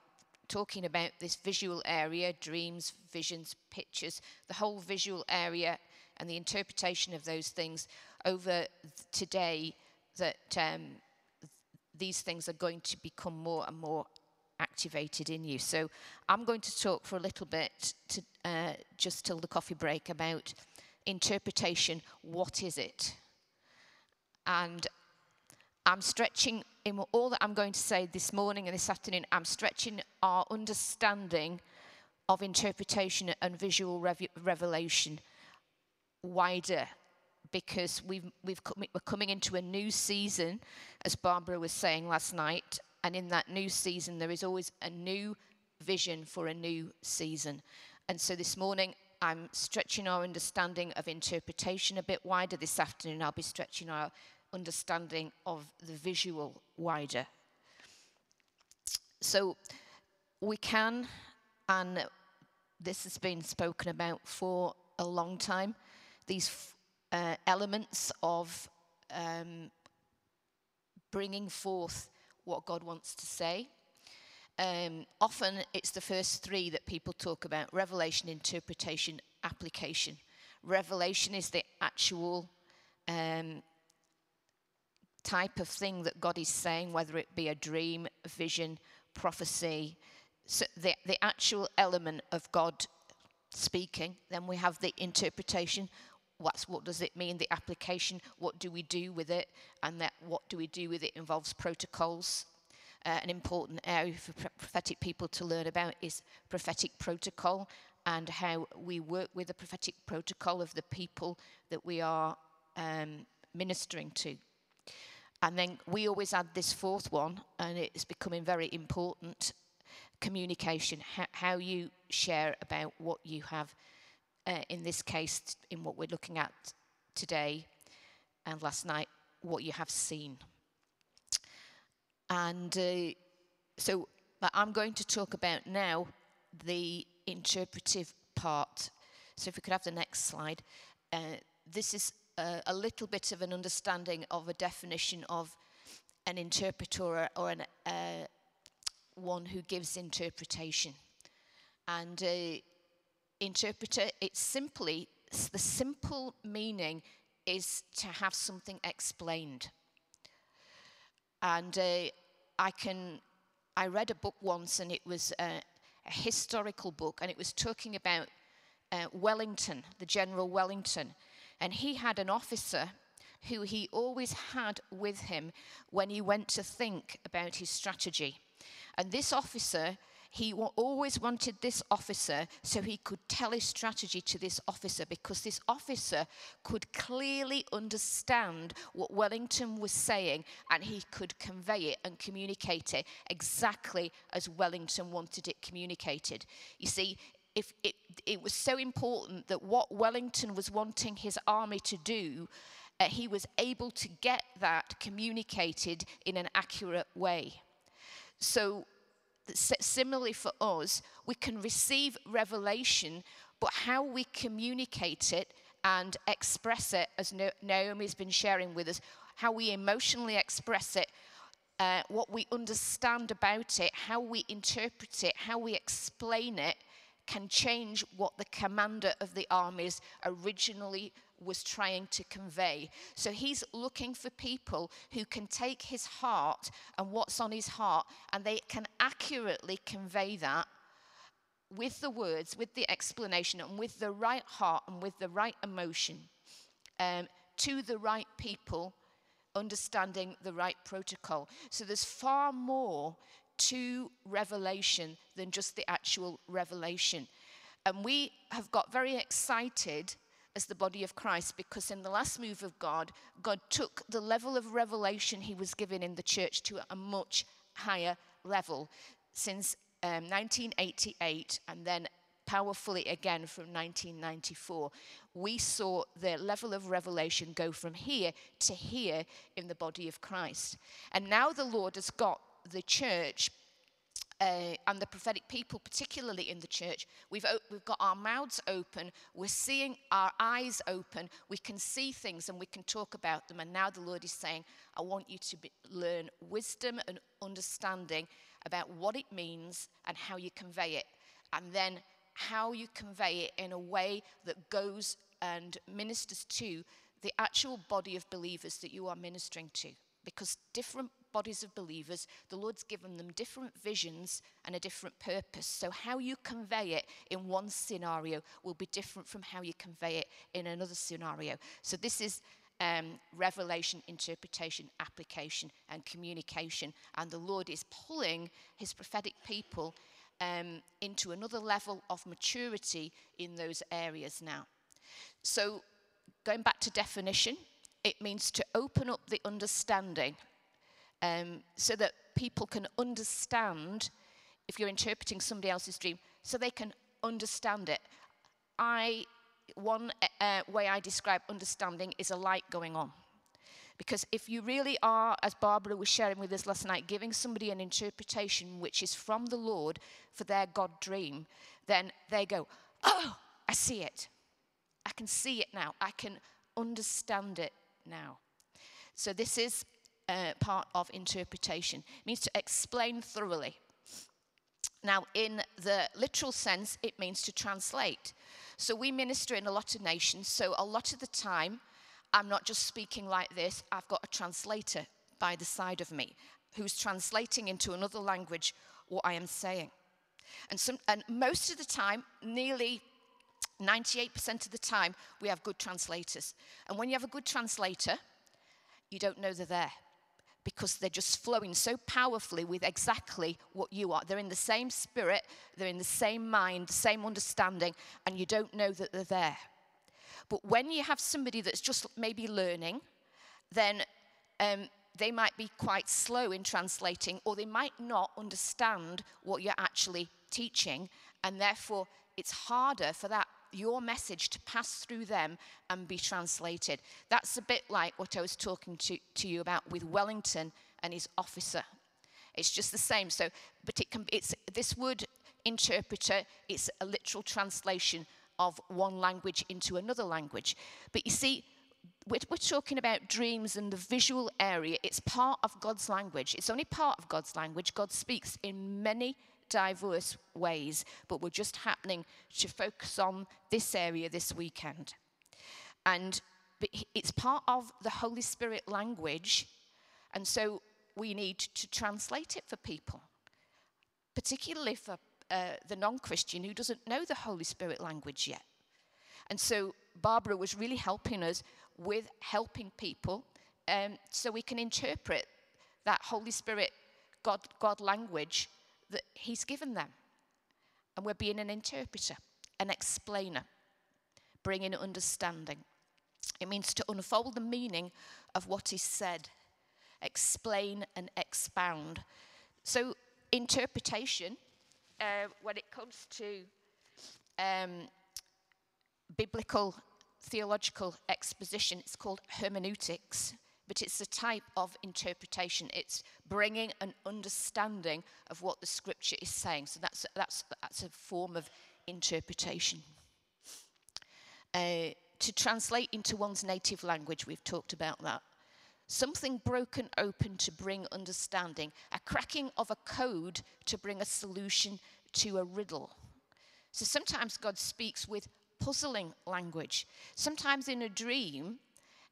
talking about this visual area dreams, visions, pictures the whole visual area and the interpretation of those things over today, that um, these things are going to become more and more activated in you. So I'm going to talk for a little bit, to, uh, just till the coffee break, about interpretation. What is it? And I'm stretching in all that I'm going to say this morning and this afternoon, I'm stretching our understanding of interpretation and visual rev- revelation wider because we've, we've come, we're coming into a new season, as Barbara was saying last night. And in that new season, there is always a new vision for a new season. And so this morning, I'm stretching our understanding of interpretation a bit wider. This afternoon, I'll be stretching our understanding of the visual wider. So we can, and this has been spoken about for a long time, these uh, elements of um, bringing forth what God wants to say. Um, often it's the first three that people talk about revelation, interpretation, application. Revelation is the actual um, type of thing that God is saying, whether it be a dream, vision, prophecy, so the, the actual element of God speaking. Then we have the interpretation. What's, what does it mean? The application. What do we do with it? And that what do we do with it involves protocols. Uh, an important area for prophetic people to learn about is prophetic protocol and how we work with the prophetic protocol of the people that we are um, ministering to. And then we always add this fourth one, and it's becoming very important communication, how, how you share about what you have, uh, in this case, in what we're looking at today and last night, what you have seen. And uh, so I'm going to talk about now the interpretive part. So if we could have the next slide. Uh, this is a, a little bit of an understanding of a definition of an interpreter or, an, uh, one who gives interpretation. And uh, interpreter, it's simply, the simple meaning is to have something explained. And uh, I can, I read a book once and it was a, a historical book and it was talking about uh, Wellington, the General Wellington. And he had an officer who he always had with him when he went to think about his strategy. And this officer, he always wanted this officer so he could tell his strategy to this officer because this officer could clearly understand what Wellington was saying and he could convey it and communicate it exactly as Wellington wanted it communicated. You see, if it, it was so important that what Wellington was wanting his army to do, uh, he was able to get that communicated in an accurate way. So, similarly for us, we can receive revelation, but how we communicate it and express it, as Naomi's been sharing with us, how we emotionally express it, uh, what we understand about it, how we interpret it, how we explain it can change what the commander of the armies originally was trying to convey. So he's looking for people who can take his heart and what's on his heart and they can accurately convey that with the words, with the explanation, and with the right heart and with the right emotion um, to the right people, understanding the right protocol. So there's far more to revelation than just the actual revelation. And we have got very excited as the body of Christ because in the last move of God, God took the level of revelation he was given in the church to a much higher level since um, 1988 and then powerfully again from 1994. We saw the level of revelation go from here to here in the body of Christ. And now the Lord has got the church uh, and the prophetic people, particularly in the church, we've, we've got our mouths open, we're seeing our eyes open, we can see things and we can talk about them. And now the Lord is saying, I want you to learn wisdom and understanding about what it means and how you convey it. And then how you convey it in a way that goes and ministers to the actual body of believers that you are ministering to. Because different bodies of believers, the Lord's given them different visions and a different purpose. So, how you convey it in one scenario will be different from how you convey it in another scenario. So, this is um, revelation, interpretation, application, and communication. And the Lord is pulling his prophetic people um, into another level of maturity in those areas now. So, going back to definition, it means to open up the understanding um, so that people can understand if you're interpreting somebody else's dream, so they can understand it. I, one uh, way I describe understanding is a light going on. Because if you really are, as Barbara was sharing with us last night, giving somebody an interpretation which is from the Lord for their God dream, then they go, Oh, I see it. I can see it now. I can understand it now. So this is uh, part of interpretation. It means to explain thoroughly. Now, in the literal sense, it means to translate. So we minister in a lot of nations, so a lot of the time, I'm not just speaking like this, I've got a translator by the side of me who's translating into another language what I am saying. And, some, and most of the time, nearly 98% of the time, we have good translators. And when you have a good translator, you don't know they're there because they're just flowing so powerfully with exactly what you are. They're in the same spirit, they're in the same mind, the same understanding, and you don't know that they're there. But when you have somebody that's just maybe learning, then um, they might be quite slow in translating, or they might not understand what you're actually teaching, and therefore it's harder for that your message to pass through them and be translated. That's a bit like what I was talking to, to you about with Wellington and his officer. It's just the same. So, but it can, it's this word interpreter, it's a literal translation of one language into another language. But you see, we're, we're, talking about dreams and the visual area. It's part of God's language. It's only part of God's language. God speaks in many diverse ways, but we're just happening to focus on this area this weekend. And it's part of the Holy Spirit language, and so we need to translate it for people, particularly for uh, the non Christian who doesn't know the Holy Spirit language yet. And so Barbara was really helping us with helping people um, so we can interpret that Holy Spirit God, God language that He's given them. And we're being an interpreter, an explainer, bringing understanding. It means to unfold the meaning of what is said, explain and expound. So, interpretation, uh, when it comes to um, biblical theological exposition, it's called hermeneutics but it's a type of interpretation. It's bringing an understanding of what the scripture is saying. So that's, that's, that's a form of interpretation. Uh, to translate into one's native language, we've talked about that. Something broken open to bring understanding, a cracking of a code to bring a solution to a riddle. So sometimes God speaks with puzzling language. Sometimes in a dream,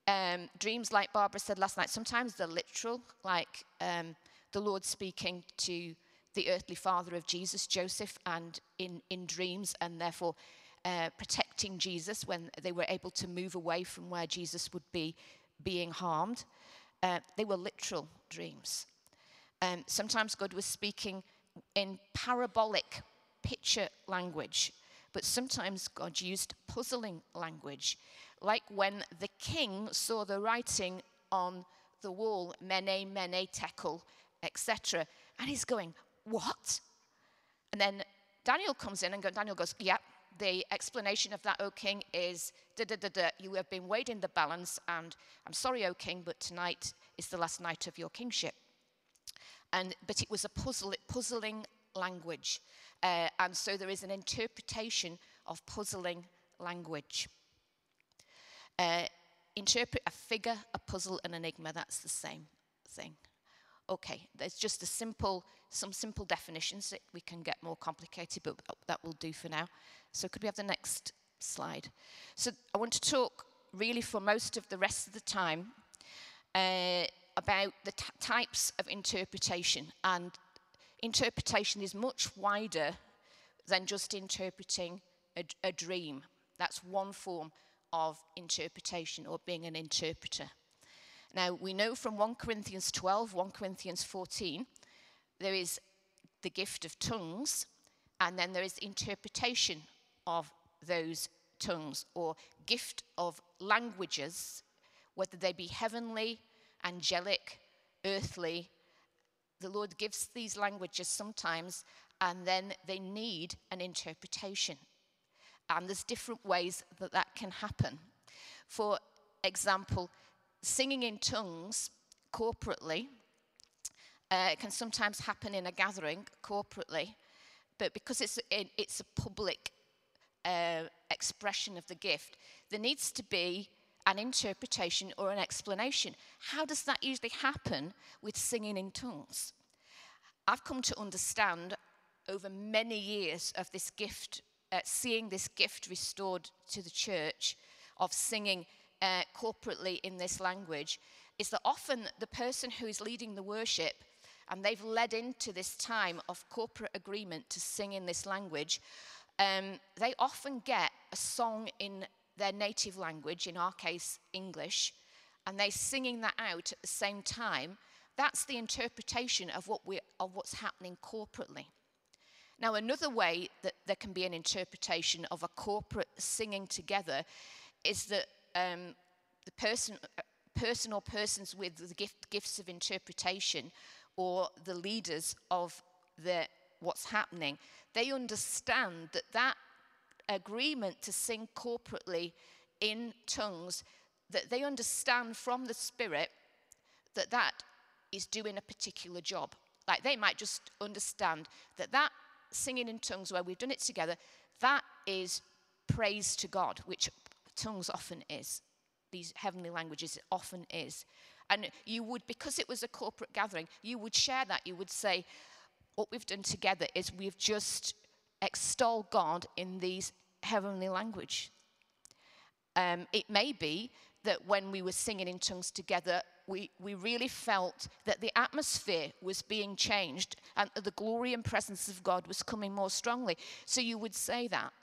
um, dreams, like Barbara said last night, sometimes they're literal, like um, the Lord speaking to the earthly father of Jesus, Joseph, and in, in dreams, and therefore uh, protecting Jesus when they were able to move away from where Jesus would be being harmed. Uh, they were literal dreams. Um, sometimes God was speaking in parabolic picture language, but sometimes God used puzzling language like when the king saw the writing on the wall, Mene, Mene, Tekel, etc. And he's going, What? And then Daniel comes in and Daniel goes, Yep, the explanation of that, O king, is da da da da. You have been weighed in the balance, and I'm sorry, O king, but tonight is the last night of your kingship. And but it was a puzzle, puzzling language. Uh, and so there is an interpretation of puzzling language. Uh, interpret a figure, a puzzle, an enigma, that's the same thing. Okay, there's just a simple, some simple definitions. We can get more complicated, but that will do for now. So could we have the next slide? So I want to talk really for most of the rest of the time uh, about the types of interpretation. And interpretation is much wider than just interpreting a, a dream. That's one form of interpretation or being an interpreter. Now, we know from 1 Corinthians 12, 1 Corinthians 14, there is the gift of tongues, and then there is interpretation of those tongues or gift of languages, whether they be heavenly, angelic, earthly. The Lord gives these languages sometimes, and then they need an interpretation. And there's different ways that that can happen. For example, singing in tongues corporately uh, can sometimes happen in a gathering corporately, but because it's a, it's a public uh, expression of the gift, there needs to be an interpretation or an explanation. How does that usually happen with singing in tongues? I've come to understand over many years of this gift, uh, seeing this gift restored to the church of singing uh, corporately in this language is that often the person who is leading the worship and they've led into this time of corporate agreement to sing in this language, um, they often get a song in their native language, in our case, English, and they're singing that out at the same time. That's the interpretation of, what we, of what's happening corporately. Now, another way that there can be an interpretation of a corporate singing together is that um, the person, person or persons with the gift, gifts of interpretation or the leaders of the, what's happening, they understand that that agreement to sing corporately in tongues, that they understand from the Spirit that that is doing a particular job. Like they might just understand that that singing in tongues where we've done it together, that is praise to God, which tongues often is. These heavenly languages often is. And you would, because it was a corporate gathering, you would share that. You would say, what we've done together is we've just extolled God in these heavenly language. Um, it may be that when we were singing in tongues together, we, we really felt that the atmosphere was being changed and the glory and presence of God was coming more strongly. So you would say that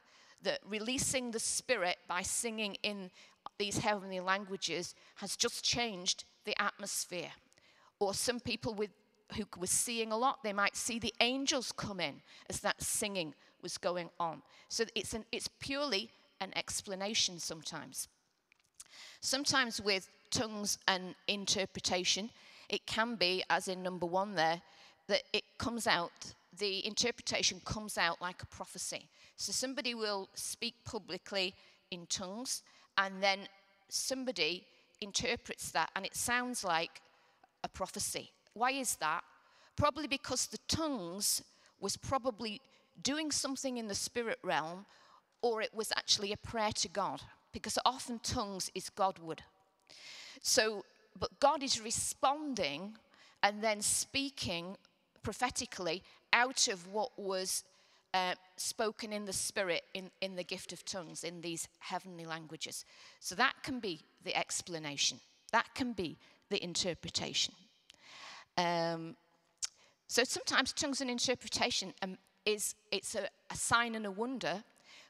that releasing the Spirit by singing in these heavenly languages has just changed the atmosphere. Or some people with, who were seeing a lot, they might see the angels come in as that singing was going on. So it's, an, it's purely an explanation sometimes. Sometimes with tongues and interpretation, it can be, as in number one there, that it comes out the interpretation comes out like a prophecy. So somebody will speak publicly in tongues, and then somebody interprets that, and it sounds like a prophecy. Why is that? Probably because the tongues was probably doing something in the spirit realm, or it was actually a prayer to God, because often tongues is Godward. So, but God is responding and then speaking prophetically out of what was uh, spoken in the spirit in, in the gift of tongues in these heavenly languages. So that can be the explanation, that can be the interpretation. Um, so sometimes tongues and interpretation um, is it's a, a sign and a wonder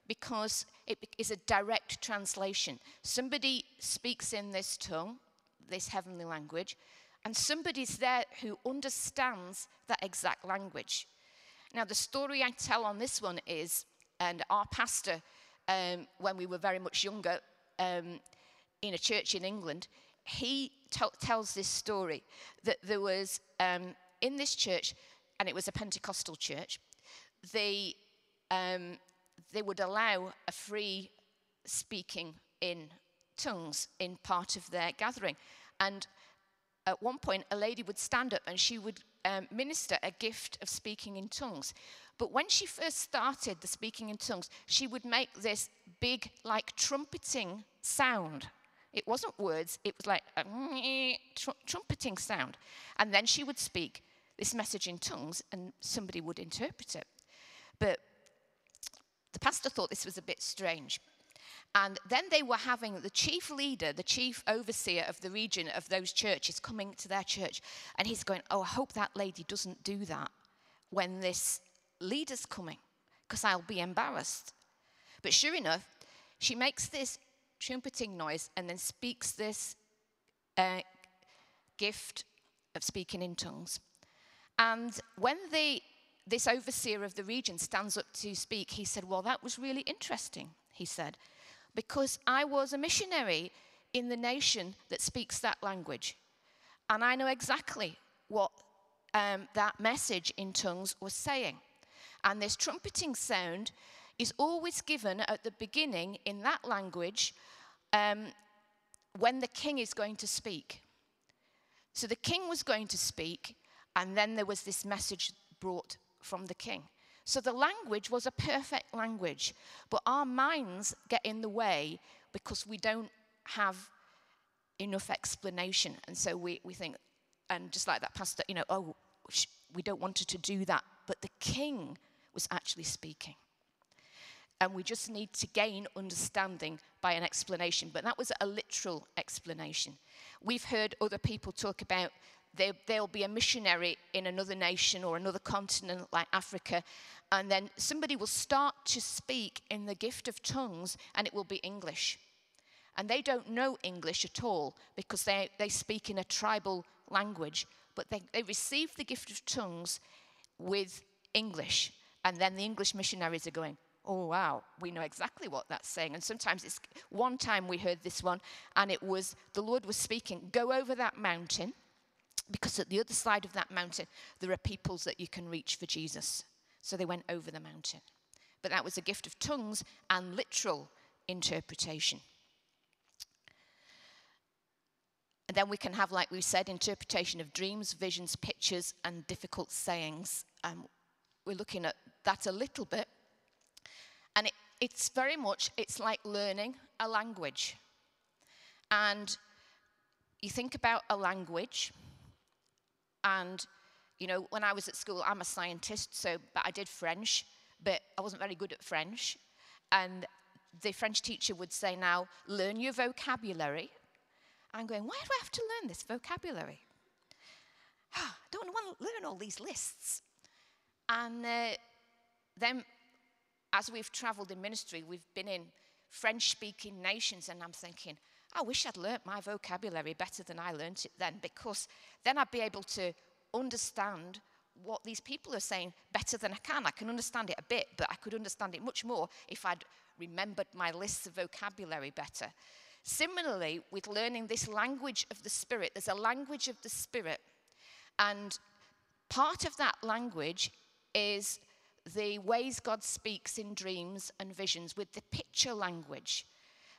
because it is a direct translation. Somebody speaks in this tongue, this heavenly language, and somebody's there who understands that exact language. Now, the story I tell on this one is, and our pastor, um, when we were very much younger, um, in a church in England, he tells this story that there was um, in this church, and it was a Pentecostal church, they, um, they would allow a free speaking in tongues in part of their gathering. And at one point, a lady would stand up and she would um, minister a gift of speaking in tongues. But when she first started the speaking in tongues, she would make this big, like trumpeting sound. It wasn't words, it was like a tr- trumpeting sound. And then she would speak this message in tongues and somebody would interpret it. But the pastor thought this was a bit strange. And then they were having the chief leader, the chief overseer of the region of those churches coming to their church. And he's going, Oh, I hope that lady doesn't do that when this leader's coming, because I'll be embarrassed. But sure enough, she makes this trumpeting noise and then speaks this uh, gift of speaking in tongues. And when the, this overseer of the region stands up to speak, he said, Well, that was really interesting, he said, because I was a missionary in the nation that speaks that language. And I know exactly what um, that message in tongues was saying. And this trumpeting sound is always given at the beginning in that language um, when the king is going to speak. So the king was going to speak, and then there was this message brought from the king. So the language was a perfect language, but our minds get in the way because we don't have enough explanation. And so we, we think, and just like that pastor, you know, oh, we don't want to do that. But the king was actually speaking. And we just need to gain understanding by an explanation. But that was a literal explanation. We've heard other people talk about there, there'll be a missionary in another nation or another continent like Africa, and then somebody will start to speak in the gift of tongues, and it will be English. And they don't know English at all because they, they speak in a tribal language, but they, they receive the gift of tongues with English. And then the English missionaries are going, oh, wow, we know exactly what that's saying. And sometimes it's one time we heard this one, and it was the Lord was speaking, go over that mountain, because at the other side of that mountain, there are peoples that you can reach for Jesus. So they went over the mountain. But that was a gift of tongues and literal interpretation. And then we can have, like we said, interpretation of dreams, visions, pictures, and difficult sayings. Um, we're looking at that a little bit. And it, it's very much, it's like learning a language. And you think about a language, and, you know, when I was at school, I'm a scientist, so, but I did French, but I wasn't very good at French. And the French teacher would say, now, learn your vocabulary. I'm going, why do I have to learn this vocabulary? I don't want to learn all these lists. And uh, then, as we've traveled in ministry, we've been in French speaking nations, and I'm thinking, I wish I'd learnt my vocabulary better than I learnt it then, because then I'd be able to understand what these people are saying better than I can. I can understand it a bit, but I could understand it much more if I'd remembered my lists of vocabulary better. Similarly, with learning this language of the Spirit, there's a language of the Spirit, and part of that language is the ways God speaks in dreams and visions with the picture language.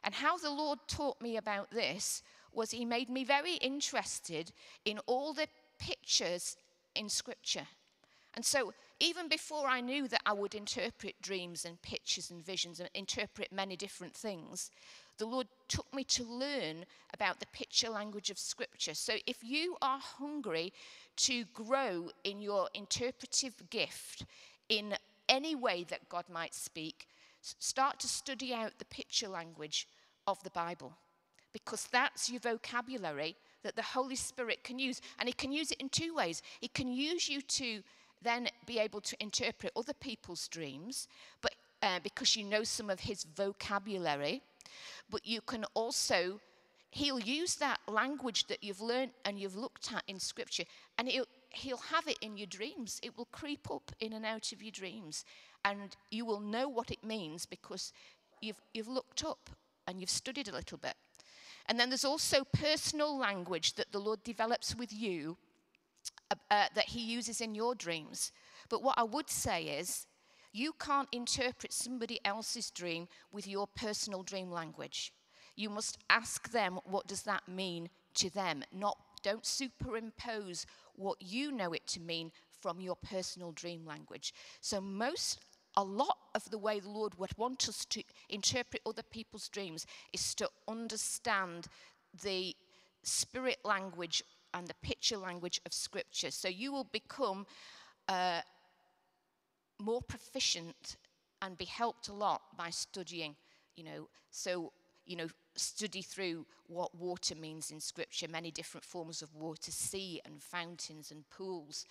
And how the Lord taught me about this was He made me very interested in all the pictures in Scripture. And so, even before I knew that I would interpret dreams and pictures and visions and interpret many different things, the Lord took me to learn about the picture language of Scripture. So, if you are hungry to grow in your interpretive gift in any way that God might speak, start to study out the picture language of the Bible because that's your vocabulary that the Holy Spirit can use. And He can use it in two ways. He can use you to then be able to interpret other people's dreams, but uh, because you know some of His vocabulary, but you can also. He'll use that language that you've learned and you've looked at in Scripture, and he'll, he'll have it in your dreams. It will creep up in and out of your dreams and you will know what it means because you've, you've looked up and you've studied a little bit. And then there's also personal language that the Lord develops with you uh, uh, that He uses in your dreams. But what I would say is, you can't interpret somebody else's dream with your personal dream language. You must ask them, what does that mean to them, not Don't superimpose what you know it to mean from your personal dream language. So, most, a lot of the way the Lord would want us to interpret other people's dreams is to understand the spirit language and the picture language of Scripture. So, you will become uh, more proficient and be helped a lot by studying, you know. So, you know, study through what water means in Scripture, many different forms of water, sea and fountains and pools,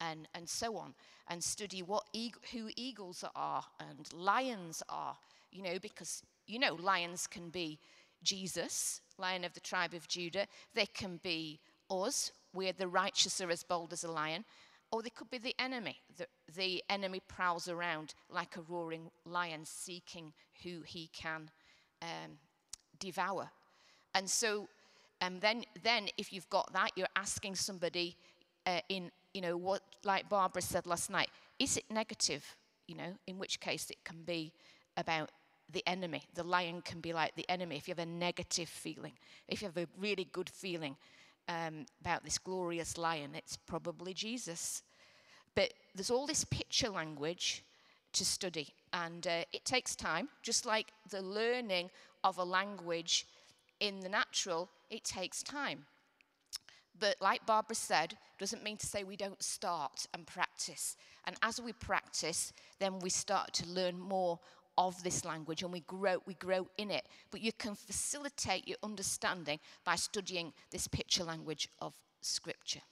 and, and so on, and study what who eagles are and lions are, you know, because, you know, lions can be Jesus, lion of the tribe of Judah, they can be us, we're the righteous are as bold as a lion, or they could be the enemy. The, the enemy prowls around like a roaring lion seeking who he can um, devour. And so, um, then, then if you've got that, you're asking somebody uh, in, you know, what, like Barbara said last night, is it negative? You know, in which case it can be about the enemy. The lion can be like the enemy if you have a negative feeling. If you have a really good feeling um, about this glorious lion, it's probably Jesus. But there's all this picture language to study, and uh, it takes time, just like the learning of a language in the natural, it takes time. But like Barbara said, doesn't mean to say we don't start and practice. And as we practice, then we start to learn more of this language and we grow we grow in it. But you can facilitate your understanding by studying this picture language of scripture.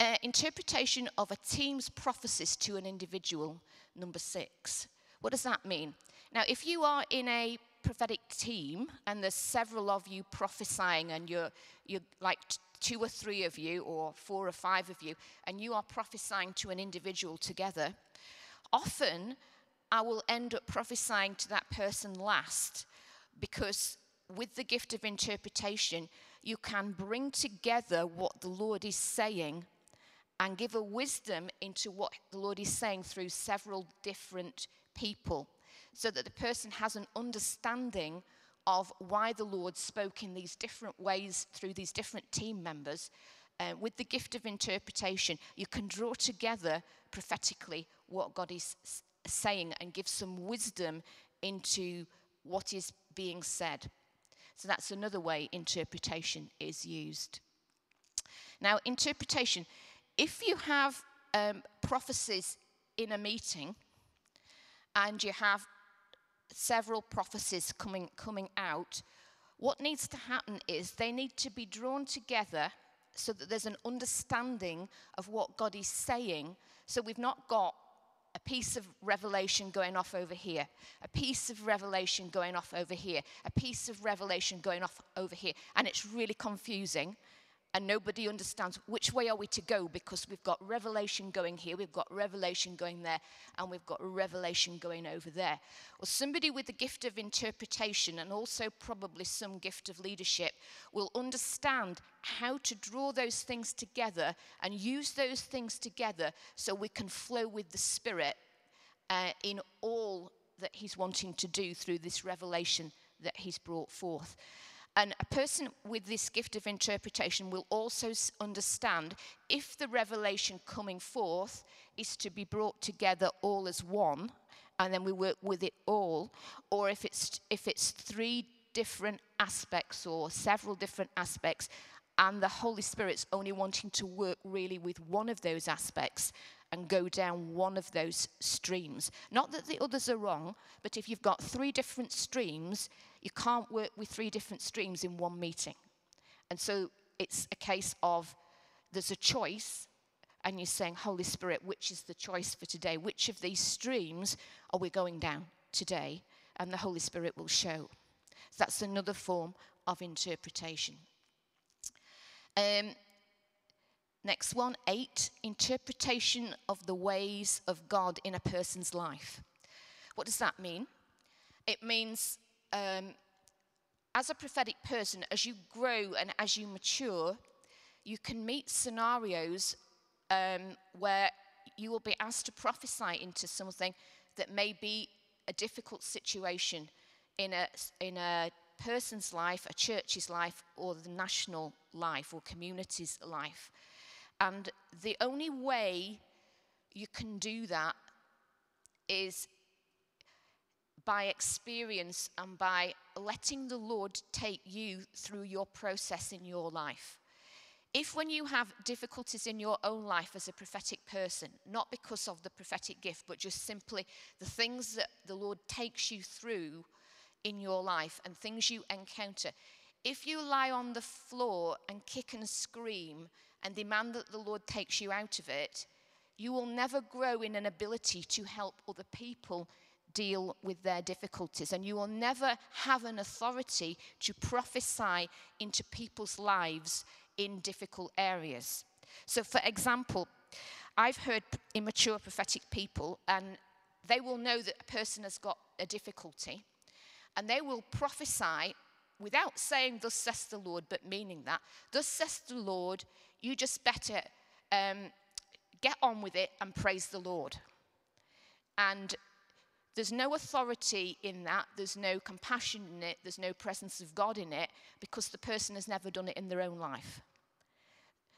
Uh, interpretation of a team's prophecies to an individual number 6 what does that mean? Now, if you are in a prophetic team and there's several of you prophesying and you're, you're like two or three of you or four or five of you and you are prophesying to an individual together, often I will end up prophesying to that person last because with the gift of interpretation, you can bring together what the Lord is saying and give a wisdom into what the Lord is saying through several different people so that the person has an understanding of why the Lord spoke in these different ways through these different team members. Uh, with the gift of interpretation, you can draw together prophetically what God is saying and give some wisdom into what is being said. So that's another way interpretation is used. Now, interpretation, if you have um, prophecies in a meeting and you have several prophecies coming, coming out, what needs to happen is they need to be drawn together so that there's an understanding of what God is saying. So we've not got a piece of revelation going off over here, a piece of revelation going off over here, a piece of revelation going off over here. And it's really confusing and nobody understands which way are we to go because we've got revelation going here, we've got revelation going there, and we've got revelation going over there. Well, somebody with the gift of interpretation and also probably some gift of leadership will understand how to draw those things together and use those things together so we can flow with the Spirit uh, in all that He's wanting to do through this revelation that He's brought forth. And a person with this gift of interpretation will also understand if the revelation coming forth is to be brought together all as one, and then we work with it all, or if it's, if it's three different aspects or several different aspects, and the Holy Spirit's only wanting to work really with one of those aspects and go down one of those streams. Not that the others are wrong, but if you've got three different streams, you can't work with three different streams in one meeting. And so it's a case of there's a choice, and you're saying, Holy Spirit, which is the choice for today? Which of these streams are we going down today? And the Holy Spirit will show. So that's another form of interpretation. Um, next one, eight, interpretation of the ways of God in a person's life. What does that mean? It means um, as a prophetic person, as you grow and as you mature, you can meet scenarios um, where you will be asked to prophesy into something that may be a difficult situation in a, in a person's life, a church's life, or the national life or community's life. And the only way you can do that is by experience and by letting the Lord take you through your process in your life. If, when you have difficulties in your own life as a prophetic person, not because of the prophetic gift, but just simply the things that the Lord takes you through in your life and things you encounter, if you lie on the floor and kick and scream and demand that the Lord takes you out of it, you will never grow in an ability to help other people deal with their difficulties. And you will never have an authority to prophesy into people's lives in difficult areas. So, for example, I've heard immature prophetic people, and they will know that a person has got a difficulty, and they will prophesy without saying, Thus says the Lord, but meaning that, Thus says the Lord, you just better um, get on with it and praise the Lord. And there's no authority in that, there's no compassion in it, there's no presence of God in it because the person has never done it in their own life.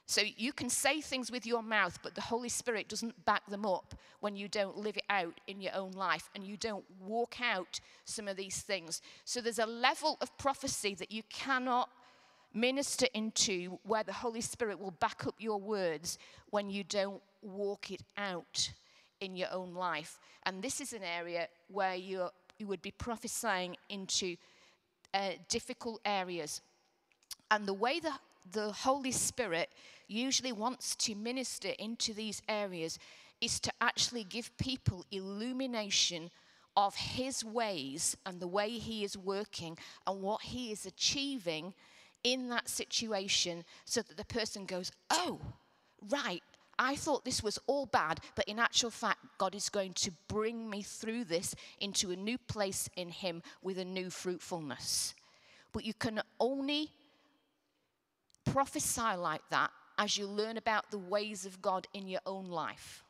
So you can say things with your mouth, but the Holy Spirit doesn't back them up when you don't live it out in your own life and you don't walk out some of these things. So there's a level of prophecy that you cannot minister into where the Holy Spirit will back up your words when you don't walk it out in your own life. And this is an area where you you would be prophesying into uh, difficult areas. And the way the, the Holy Spirit usually wants to minister into these areas is to actually give people illumination of His ways and the way He is working and what He is achieving in that situation so that the person goes, Oh, right, I thought this was all bad, but in actual fact, God is going to bring me through this into a new place in Him with a new fruitfulness. But you can only prophesy like that as you learn about the ways of God in your own life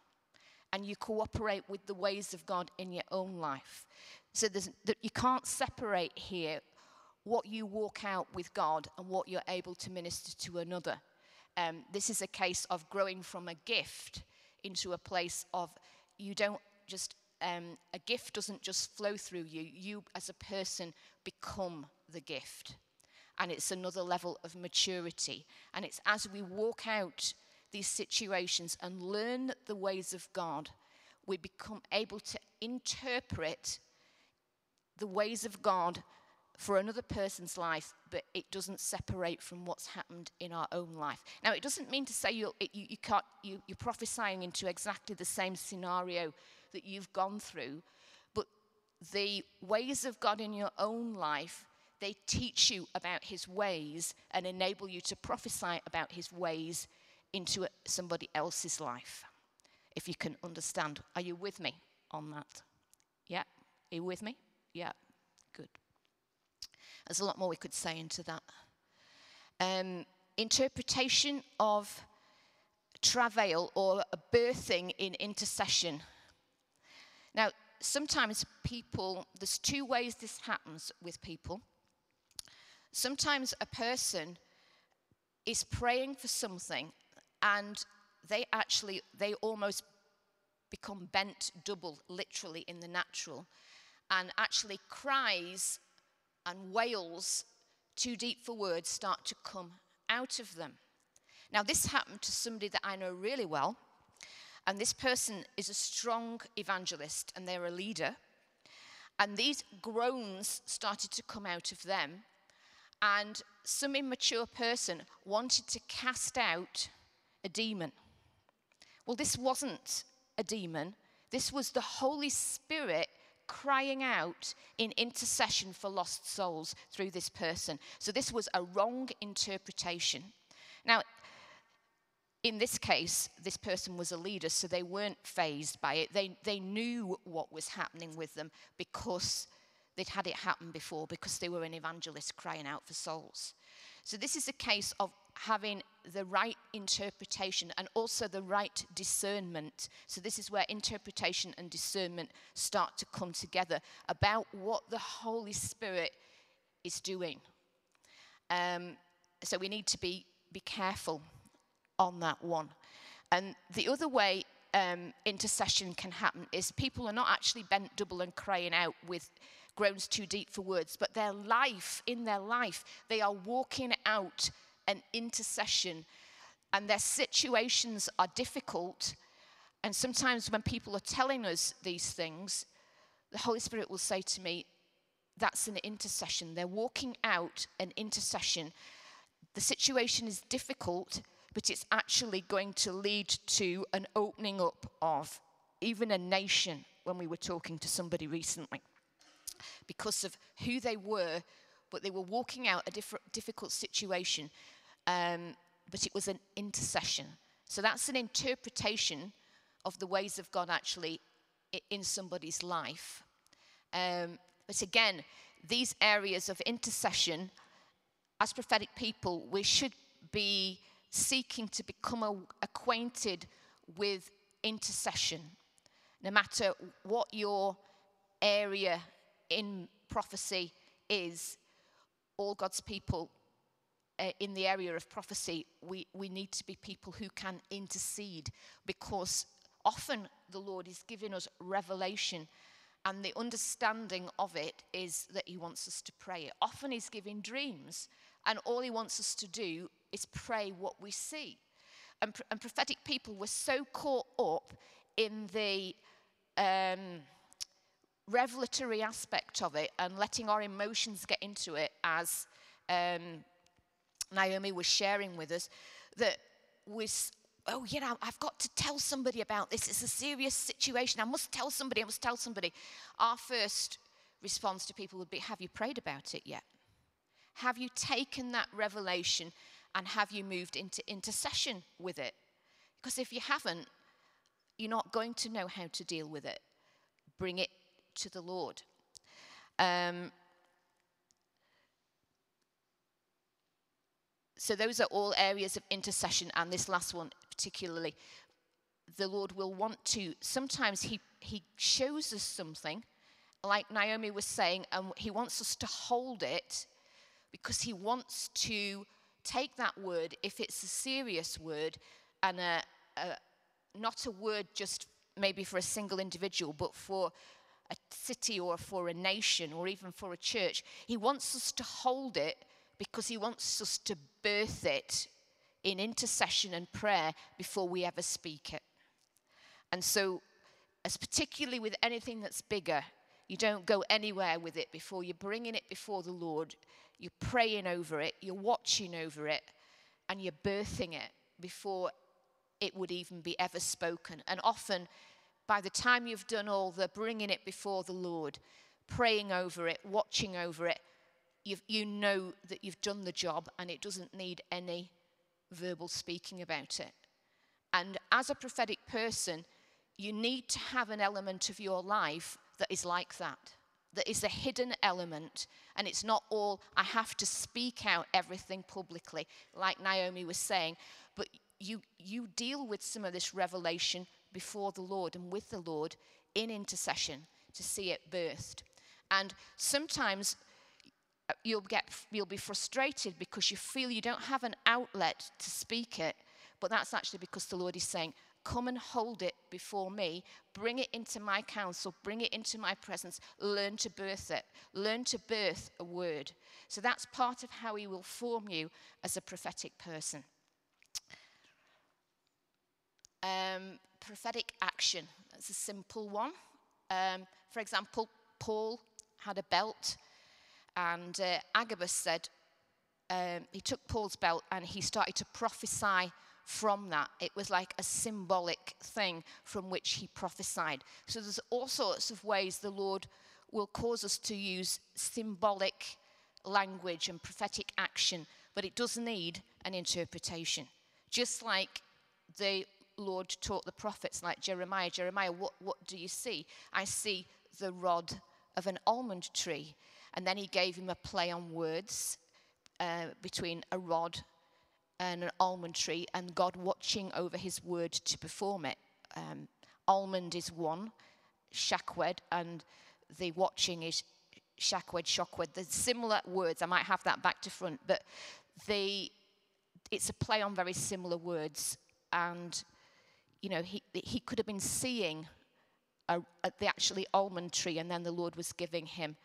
and you cooperate with the ways of God in your own life. So that you can't separate here what you walk out with God and what you're able to minister to another. Um, this is a case of growing from a gift into a place of you don't just, um, a gift doesn't just flow through you, you as a person become the gift. And it's another level of maturity. And it's as we walk out these situations and learn the ways of God, we become able to interpret the ways of God for another person's life, but it doesn't separate from what's happened in our own life. Now, it doesn't mean to say you you, you can't, you, you're prophesying into exactly the same scenario that you've gone through, but the ways of God in your own life, they teach you about his ways and enable you to prophesy about his ways into somebody else's life. If you can understand. Are you with me on that? Yeah? Are you with me? Yeah. Good. There's a lot more we could say into that. Um, interpretation of travail or a birthing in intercession. Now, sometimes people, there's two ways this happens with people. Sometimes a person is praying for something and they actually, they almost become bent double, literally in the natural, and actually cries and wails, too deep for words, start to come out of them. Now, this happened to somebody that I know really well, and this person is a strong evangelist and they're a leader. And these groans started to come out of them, and some immature person wanted to cast out a demon. Well, this wasn't a demon, this was the Holy Spirit crying out in intercession for lost souls through this person. So this was a wrong interpretation. Now, in this case, this person was a leader, so they weren't fazed by it. They, they knew what was happening with them because they'd had it happen before, because they were an evangelist crying out for souls. So, this is a case of having the right interpretation and also the right discernment. So, this is where interpretation and discernment start to come together about what the Holy Spirit is doing. Um, so we need to be, be careful on that one. And the other way um, intercession can happen is people are not actually bent double and crying out with groans too deep for words, but their life, in their life, they are walking out an intercession and their situations are difficult. And sometimes when people are telling us these things, the Holy Spirit will say to me, That's an intercession. They're walking out an intercession. The situation is difficult, but it's actually going to lead to an opening up of even a nation when we were talking to somebody recently because of who they were, but they were walking out a difficult situation. Um, but it was an intercession. So that's an interpretation of the ways of God actually in somebody's life. Um, but again, these areas of intercession, as prophetic people, we should be seeking to become acquainted with intercession. No matter what your area in prophecy is, all God's people uh, in the area of prophecy, we, we need to be people who can intercede because often the Lord is giving us revelation and the understanding of it is that He wants us to pray. Often He's giving dreams, and all He wants us to do is pray what we see. And, and prophetic people were so caught up in the um, revelatory aspect of it and letting our emotions get into it, as um, Naomi was sharing with us, that was oh, you know, I've got to tell somebody about this. It's a serious situation. I must tell somebody. I must tell somebody. Our first response to people would be, Have you prayed about it yet? Have you taken that revelation and have you moved into intercession with it? Because if you haven't, you're not going to know how to deal with it. Bring it to the Lord. Um, so, those are all areas of intercession, and this last one particularly, the Lord will want to. Sometimes He, he shows us something, like Naomi was saying, and He wants us to hold it because He wants to take that word, if it's a serious word, and a, a, not a word just maybe for a single individual, but for a city or for a nation or even for a church. He wants us to hold it because he wants us to birth it in intercession and prayer before we ever speak it. And so, as particularly with anything that's bigger, you don't go anywhere with it before you're bringing it before the Lord. You're praying over it, you're watching over it, and you're birthing it before it would even be ever spoken. And often, by the time you've done all the bringing it before the Lord, praying over it, watching over it, you know that you've done the job and it doesn't need any verbal speaking about it. And as a prophetic person, you need to have an element of your life that is like that. That is a hidden element, and it's not all I have to speak out everything publicly, like Naomi was saying, but you, you deal with some of this revelation before the Lord and with the Lord in intercession to see it birthed. And sometimes uh, you'll get you'll be frustrated because you feel you don't have an outlet to speak it but that's actually because the lord is saying come and hold it before me. Bring it into my counsel. Bring it into my presence. Learn to birth it. Learn to birth a word. So that's part of how he will form you as a prophetic person um, prophetic action that's a simple one um, for example paul had a belt and uh, Agabus said, um, he took Paul's belt and he started to prophesy from that. It was like a symbolic thing from which he prophesied. So there's all sorts of ways the Lord will cause us to use symbolic language and prophetic action, but it does need an interpretation. Just like the Lord taught the prophets, like Jeremiah, Jeremiah, what, what do you see? I see the rod of an almond tree. And then he gave him a play on words uh, between a rod and an almond tree, and God watching over his word to perform it. Um, almond is one, shakwed, and the watching is shakwed, shockwed. There's similar words. I might have that back to front, but the, it's a play on very similar words. And, you know, he, he could have been seeing a, a, the actually almond tree, and then the Lord was giving him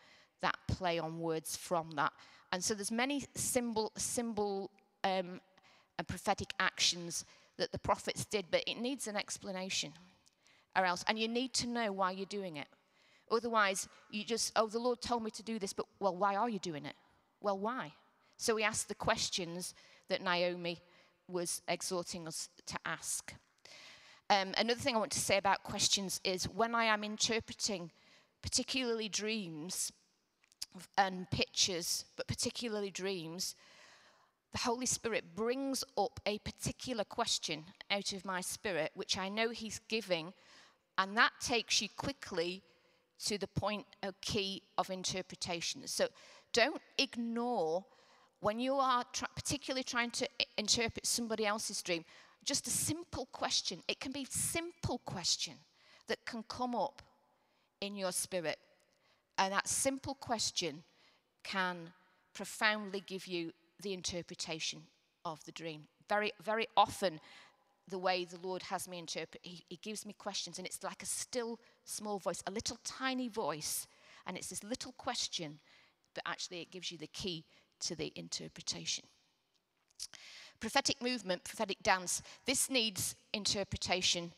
that play on words from that. And so there's many symbol, symbol um, and prophetic actions that the prophets did, but it needs an explanation or else. And you need to know why you're doing it. Otherwise, you just, oh, the Lord told me to do this, but well, why are you doing it? Well, why? So we ask the questions that Naomi was exhorting us to ask. Um, another thing I want to say about questions is when I am interpreting, particularly dreams and pictures, but particularly dreams, the Holy Spirit brings up a particular question out of my spirit, which I know He's giving, and that takes you quickly to the point, a key of interpretation. So don't ignore when you are tra- particularly trying to interpret somebody else's dream, just a simple question. It can be simple question that can come up in your spirit. And that simple question can profoundly give you the interpretation of the dream. Very, very often, the way the Lord has me interpret, he, he gives me questions, and it's like a still small voice, a little tiny voice, and it's this little question, but actually it gives you the key to the interpretation. Prophetic movement, prophetic dance, this needs interpretation.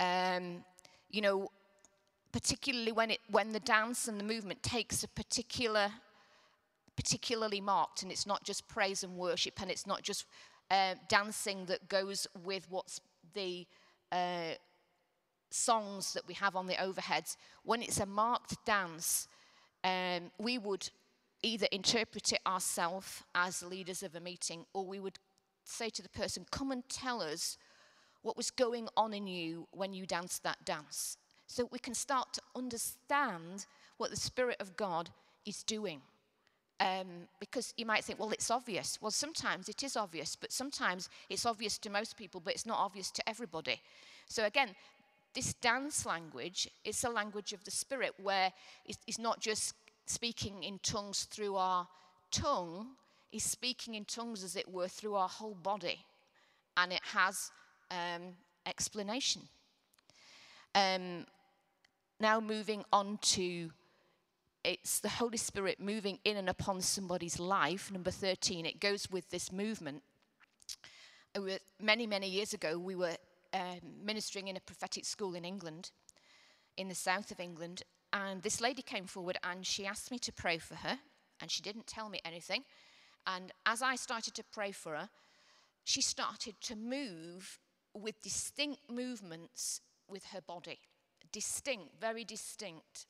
Um, you know, particularly when, it, when the dance and the movement takes a particular particularly marked, and it's not just praise and worship, and it's not just uh, dancing that goes with what's the uh, songs that we have on the overheads. When it's a marked dance, um, we would either interpret it ourselves as leaders of a meeting, or we would say to the person, Come and tell us what was going on in you when you danced that dance. So we can start to understand what the Spirit of God is doing. Um, because you might think, well, it's obvious. Well, sometimes it is obvious, but sometimes it's obvious to most people, but it's not obvious to everybody. So again, this dance language is a language of the spirit where it's not just speaking in tongues through our tongue, he's speaking in tongues, as it were, through our whole body. And it has um, explanation. Um, now, moving on to it's the Holy Spirit moving in and upon somebody's life. Number 13, it goes with this movement. Many, many years ago, we were um, ministering in a prophetic school in England, in the south of England, and this lady came forward and she asked me to pray for her, and she didn't tell me anything. And as I started to pray for her, she started to move with distinct movements with her body. Distinct, very distinct.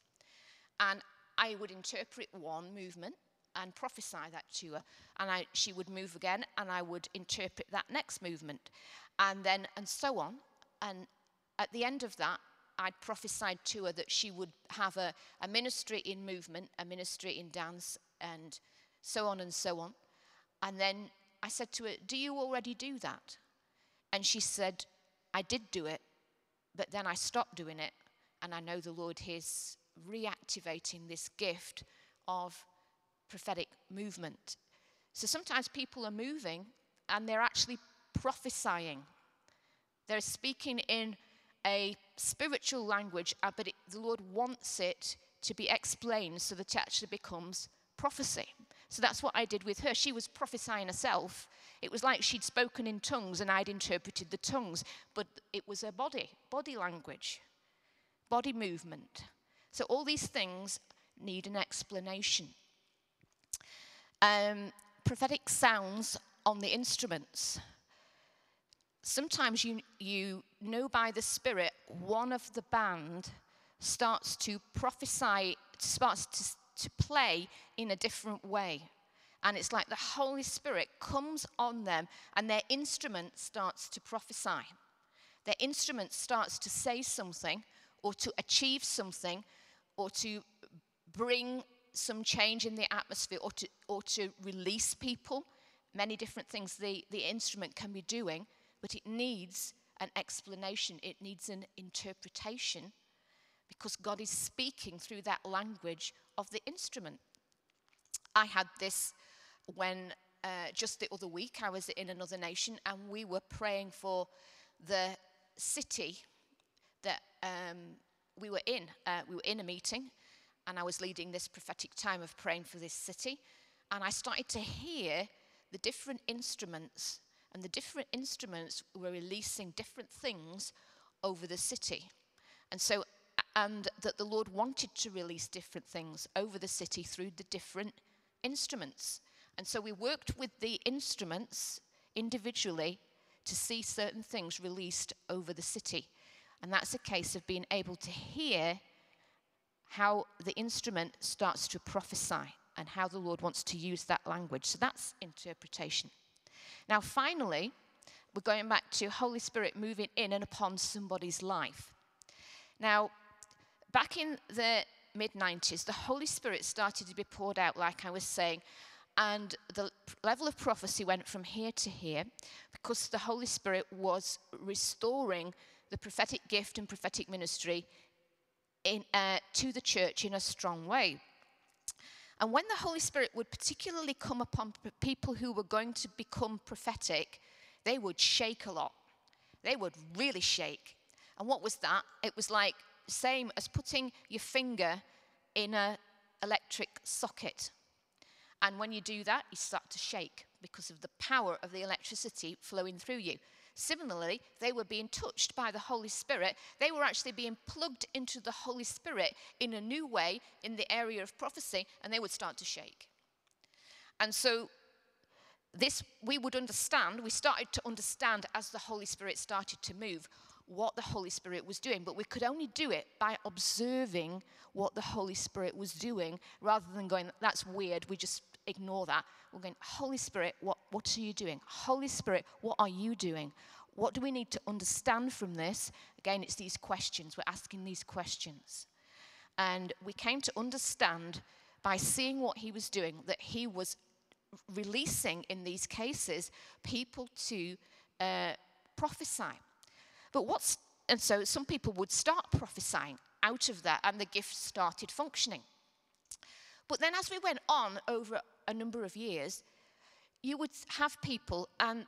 And I would interpret one movement and prophesy that to her. And I, she would move again, and I would interpret that next movement. And then, and so on. And at the end of that, I'd prophesied to her that she would have a, a ministry in movement, a ministry in dance, and so on and so on. And then I said to her, Do you already do that? And she said, I did do it, but then I stopped doing it. And I know the Lord is reactivating this gift of prophetic movement. So sometimes people are moving and they're actually prophesying. They're speaking in a spiritual language, uh, but it, the Lord wants it to be explained so that it actually becomes prophecy. So that's what I did with her. She was prophesying herself. It was like she'd spoken in tongues and I'd interpreted the tongues, but it was her body, body language, body movement. So all these things need an explanation. Um, prophetic sounds on the instruments. Sometimes you, you know by the Spirit, one of the band starts to prophesy, starts to, play in a different way. And it's like the Holy Spirit comes on them and their instrument starts to prophesy. Their instrument starts to say something or to achieve something or to bring some change in the atmosphere or to, or to release people. Many different things the, the instrument can be doing, but it needs an explanation, it needs an interpretation because God is speaking through that language of the instrument. I had this when uh, just the other week I was in another nation and we were praying for the city that um, we were in. Uh, we were in a meeting and I was leading this prophetic time of praying for this city. And I started to hear the different instruments, and the different instruments were releasing different things over the city. And so, and that the Lord wanted to release different things over the city through the different instruments. And so we worked with the instruments individually to see certain things released over the city. And that's a case of being able to hear how the instrument starts to prophesy and how the Lord wants to use that language. So that's interpretation. Now, finally, we're going back to Holy Spirit moving in and upon somebody's life. Now, back in the mid 90s, the Holy Spirit started to be poured out, like I was saying, and the level of prophecy went from here to here because the Holy Spirit was restoring the prophetic gift and prophetic ministry in, uh, to the church in a strong way. And when the Holy Spirit would particularly come upon people who were going to become prophetic, they would shake a lot. They would really shake. And what was that? It was like same as putting your finger in an electric socket. And when you do that, you start to shake because of the power of the electricity flowing through you. Similarly, they were being touched by the Holy Spirit. They were actually being plugged into the Holy Spirit in a new way in the area of prophecy, and they would start to shake. And so, this we would understand, we started to understand as the Holy Spirit started to move what the Holy Spirit was doing, but we could only do it by observing what the Holy Spirit was doing rather than going, that's weird, we just ignore that. We're going, Holy Spirit, what, what are you doing? Holy Spirit, what are you doing? What do we need to understand from this? Again, it's these questions. We're asking these questions. And we came to understand by seeing what he was doing that he was releasing, in these cases, people to uh, prophesy. But what's, and so some people would start prophesying out of that, and the gift started functioning. But then as we went on over a number of years, you would have people, and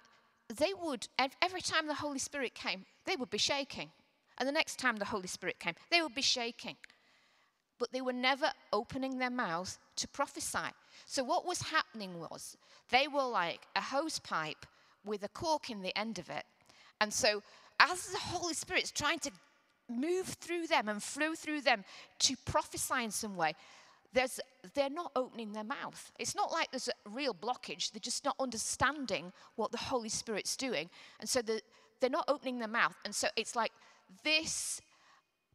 they would, every time the Holy Spirit came, they would be shaking. And the next time the Holy Spirit came, they would be shaking. But they were never opening their mouths to prophesy. So what was happening was they were like a hose pipe with a cork in the end of it. And so as the Holy Spirit's trying to move through them and flow through them to prophesy in some way, there's, they're not opening their mouth. It's not like there's a real blockage. They're just not understanding what the Holy Spirit's doing. And so the, they're not opening their mouth. And so it's like this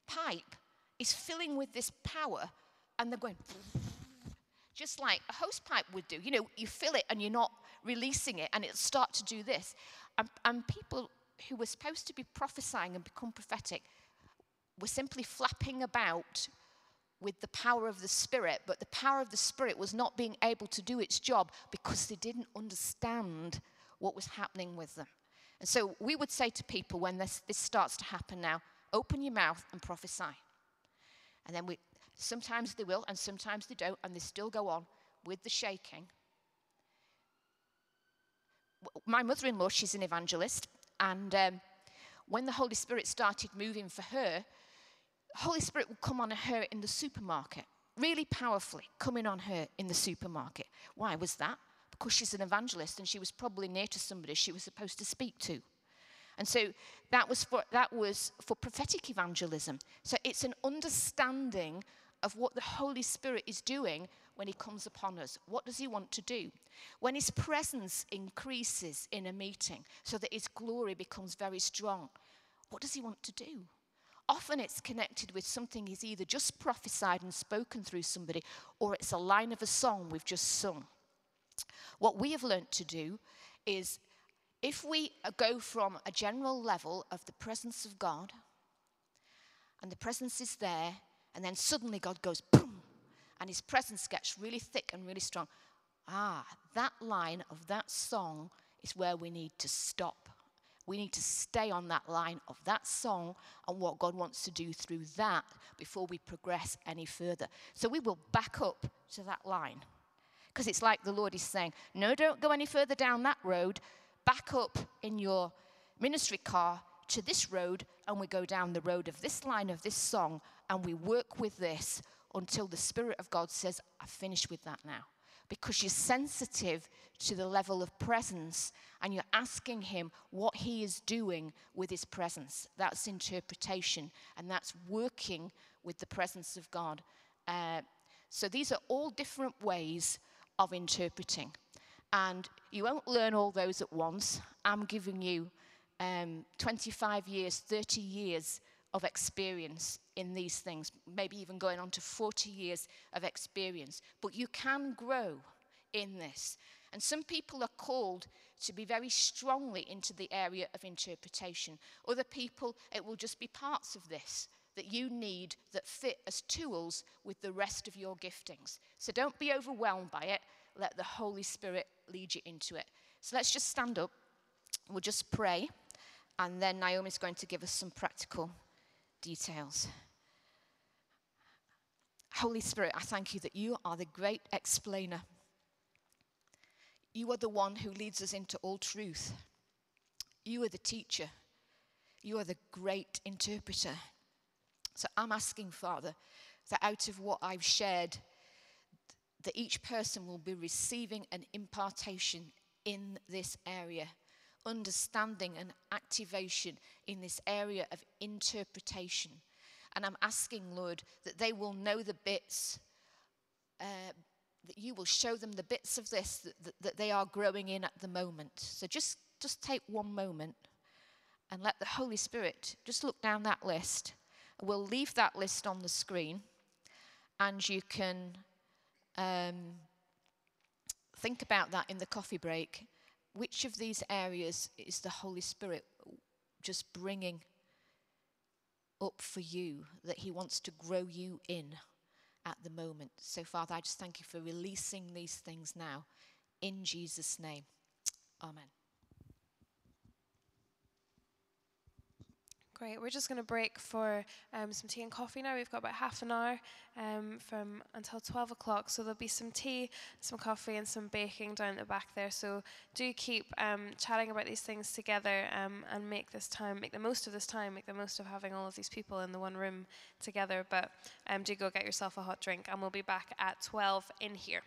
pipe is filling with this power, and they're going, just like a hose pipe would do. You know, you fill it and you're not releasing it, and it'll start to do this. And, and people who were supposed to be prophesying and become prophetic were simply flapping about with the power of the Spirit, but the power of the Spirit was not being able to do its job because they didn't understand what was happening with them. And so we would say to people when this, this starts to happen now, open your mouth and prophesy. And then we, sometimes they will, and sometimes they don't, and they still go on with the shaking. My mother in law, she's an evangelist, and um, when the Holy Spirit started moving for her, Holy Spirit would come on her in the supermarket, really powerfully coming on her in the supermarket. Why was that? Because she's an evangelist and she was probably near to somebody she was supposed to speak to. And so that was for, that was for prophetic evangelism. So it's an understanding of what the Holy Spirit is doing when He comes upon us. What does He want to do? When His presence increases in a meeting so that His glory becomes very strong, what does He want to do? Often it's connected with something he's either just prophesied and spoken through somebody, or it's a line of a song we've just sung. What we have learnt to do is if we go from a general level of the presence of God, and the presence is there, and then suddenly God goes and his presence gets really thick and really strong. Ah, that line of that song is where we need to stop We need to stay on that line of that song and what God wants to do through that before we progress any further. So we will back up to that line. Because it's like the Lord is saying, no, don't go any further down that road. Back up in your ministry car to this road, and we go down the road of this line of this song, and we work with this until the Spirit of God says, I've finished with that now because you're sensitive to the level of presence and you're asking Him what He is doing with His presence. That's interpretation and that's working with the presence of God. Uh, so these are all different ways of interpreting. And you won't learn all those at once. I'm giving you um, 25 years, 30 years of experience in these things, maybe even going on to 40 years of experience. But you can grow in this. And some people are called to be very strongly into the area of interpretation. Other people, it will just be parts of this that you need that fit as tools with the rest of your giftings. So don't be overwhelmed by it. Let the Holy Spirit lead you into it. So let's just stand up. We'll just pray. And then Naomi's going to give us some practical details. Holy Spirit, I thank you that you are the great explainer. You are the one who leads us into all truth. You are the teacher. You are the great interpreter. So I'm asking, Father, that out of what I've shared, that each person will be receiving an impartation in this area understanding and activation in this area of interpretation. And I'm asking, Lord, that they will know the bits, uh, that you will show them the bits of this that, that, that they are growing in at the moment. So just, just take one moment and let the Holy Spirit just look down that list. We'll leave that list on the screen and you can um, think about that in the coffee break which of these areas is the Holy Spirit just bringing up for you that He wants to grow you in at the moment? So, Father, I just thank you for releasing these things now in Jesus' name. Amen. Great. We're just going to break for um, some tea and coffee now. We've got about half an hour um, from until 12 o'clock. So there'll be some tea, some coffee, and some baking down at the back there. So do keep um, chatting about these things together um, and make this time, make the most of this time, make the most of having all of these people in the one room together. But um, do go get yourself a hot drink, and we'll be back at 12 in here.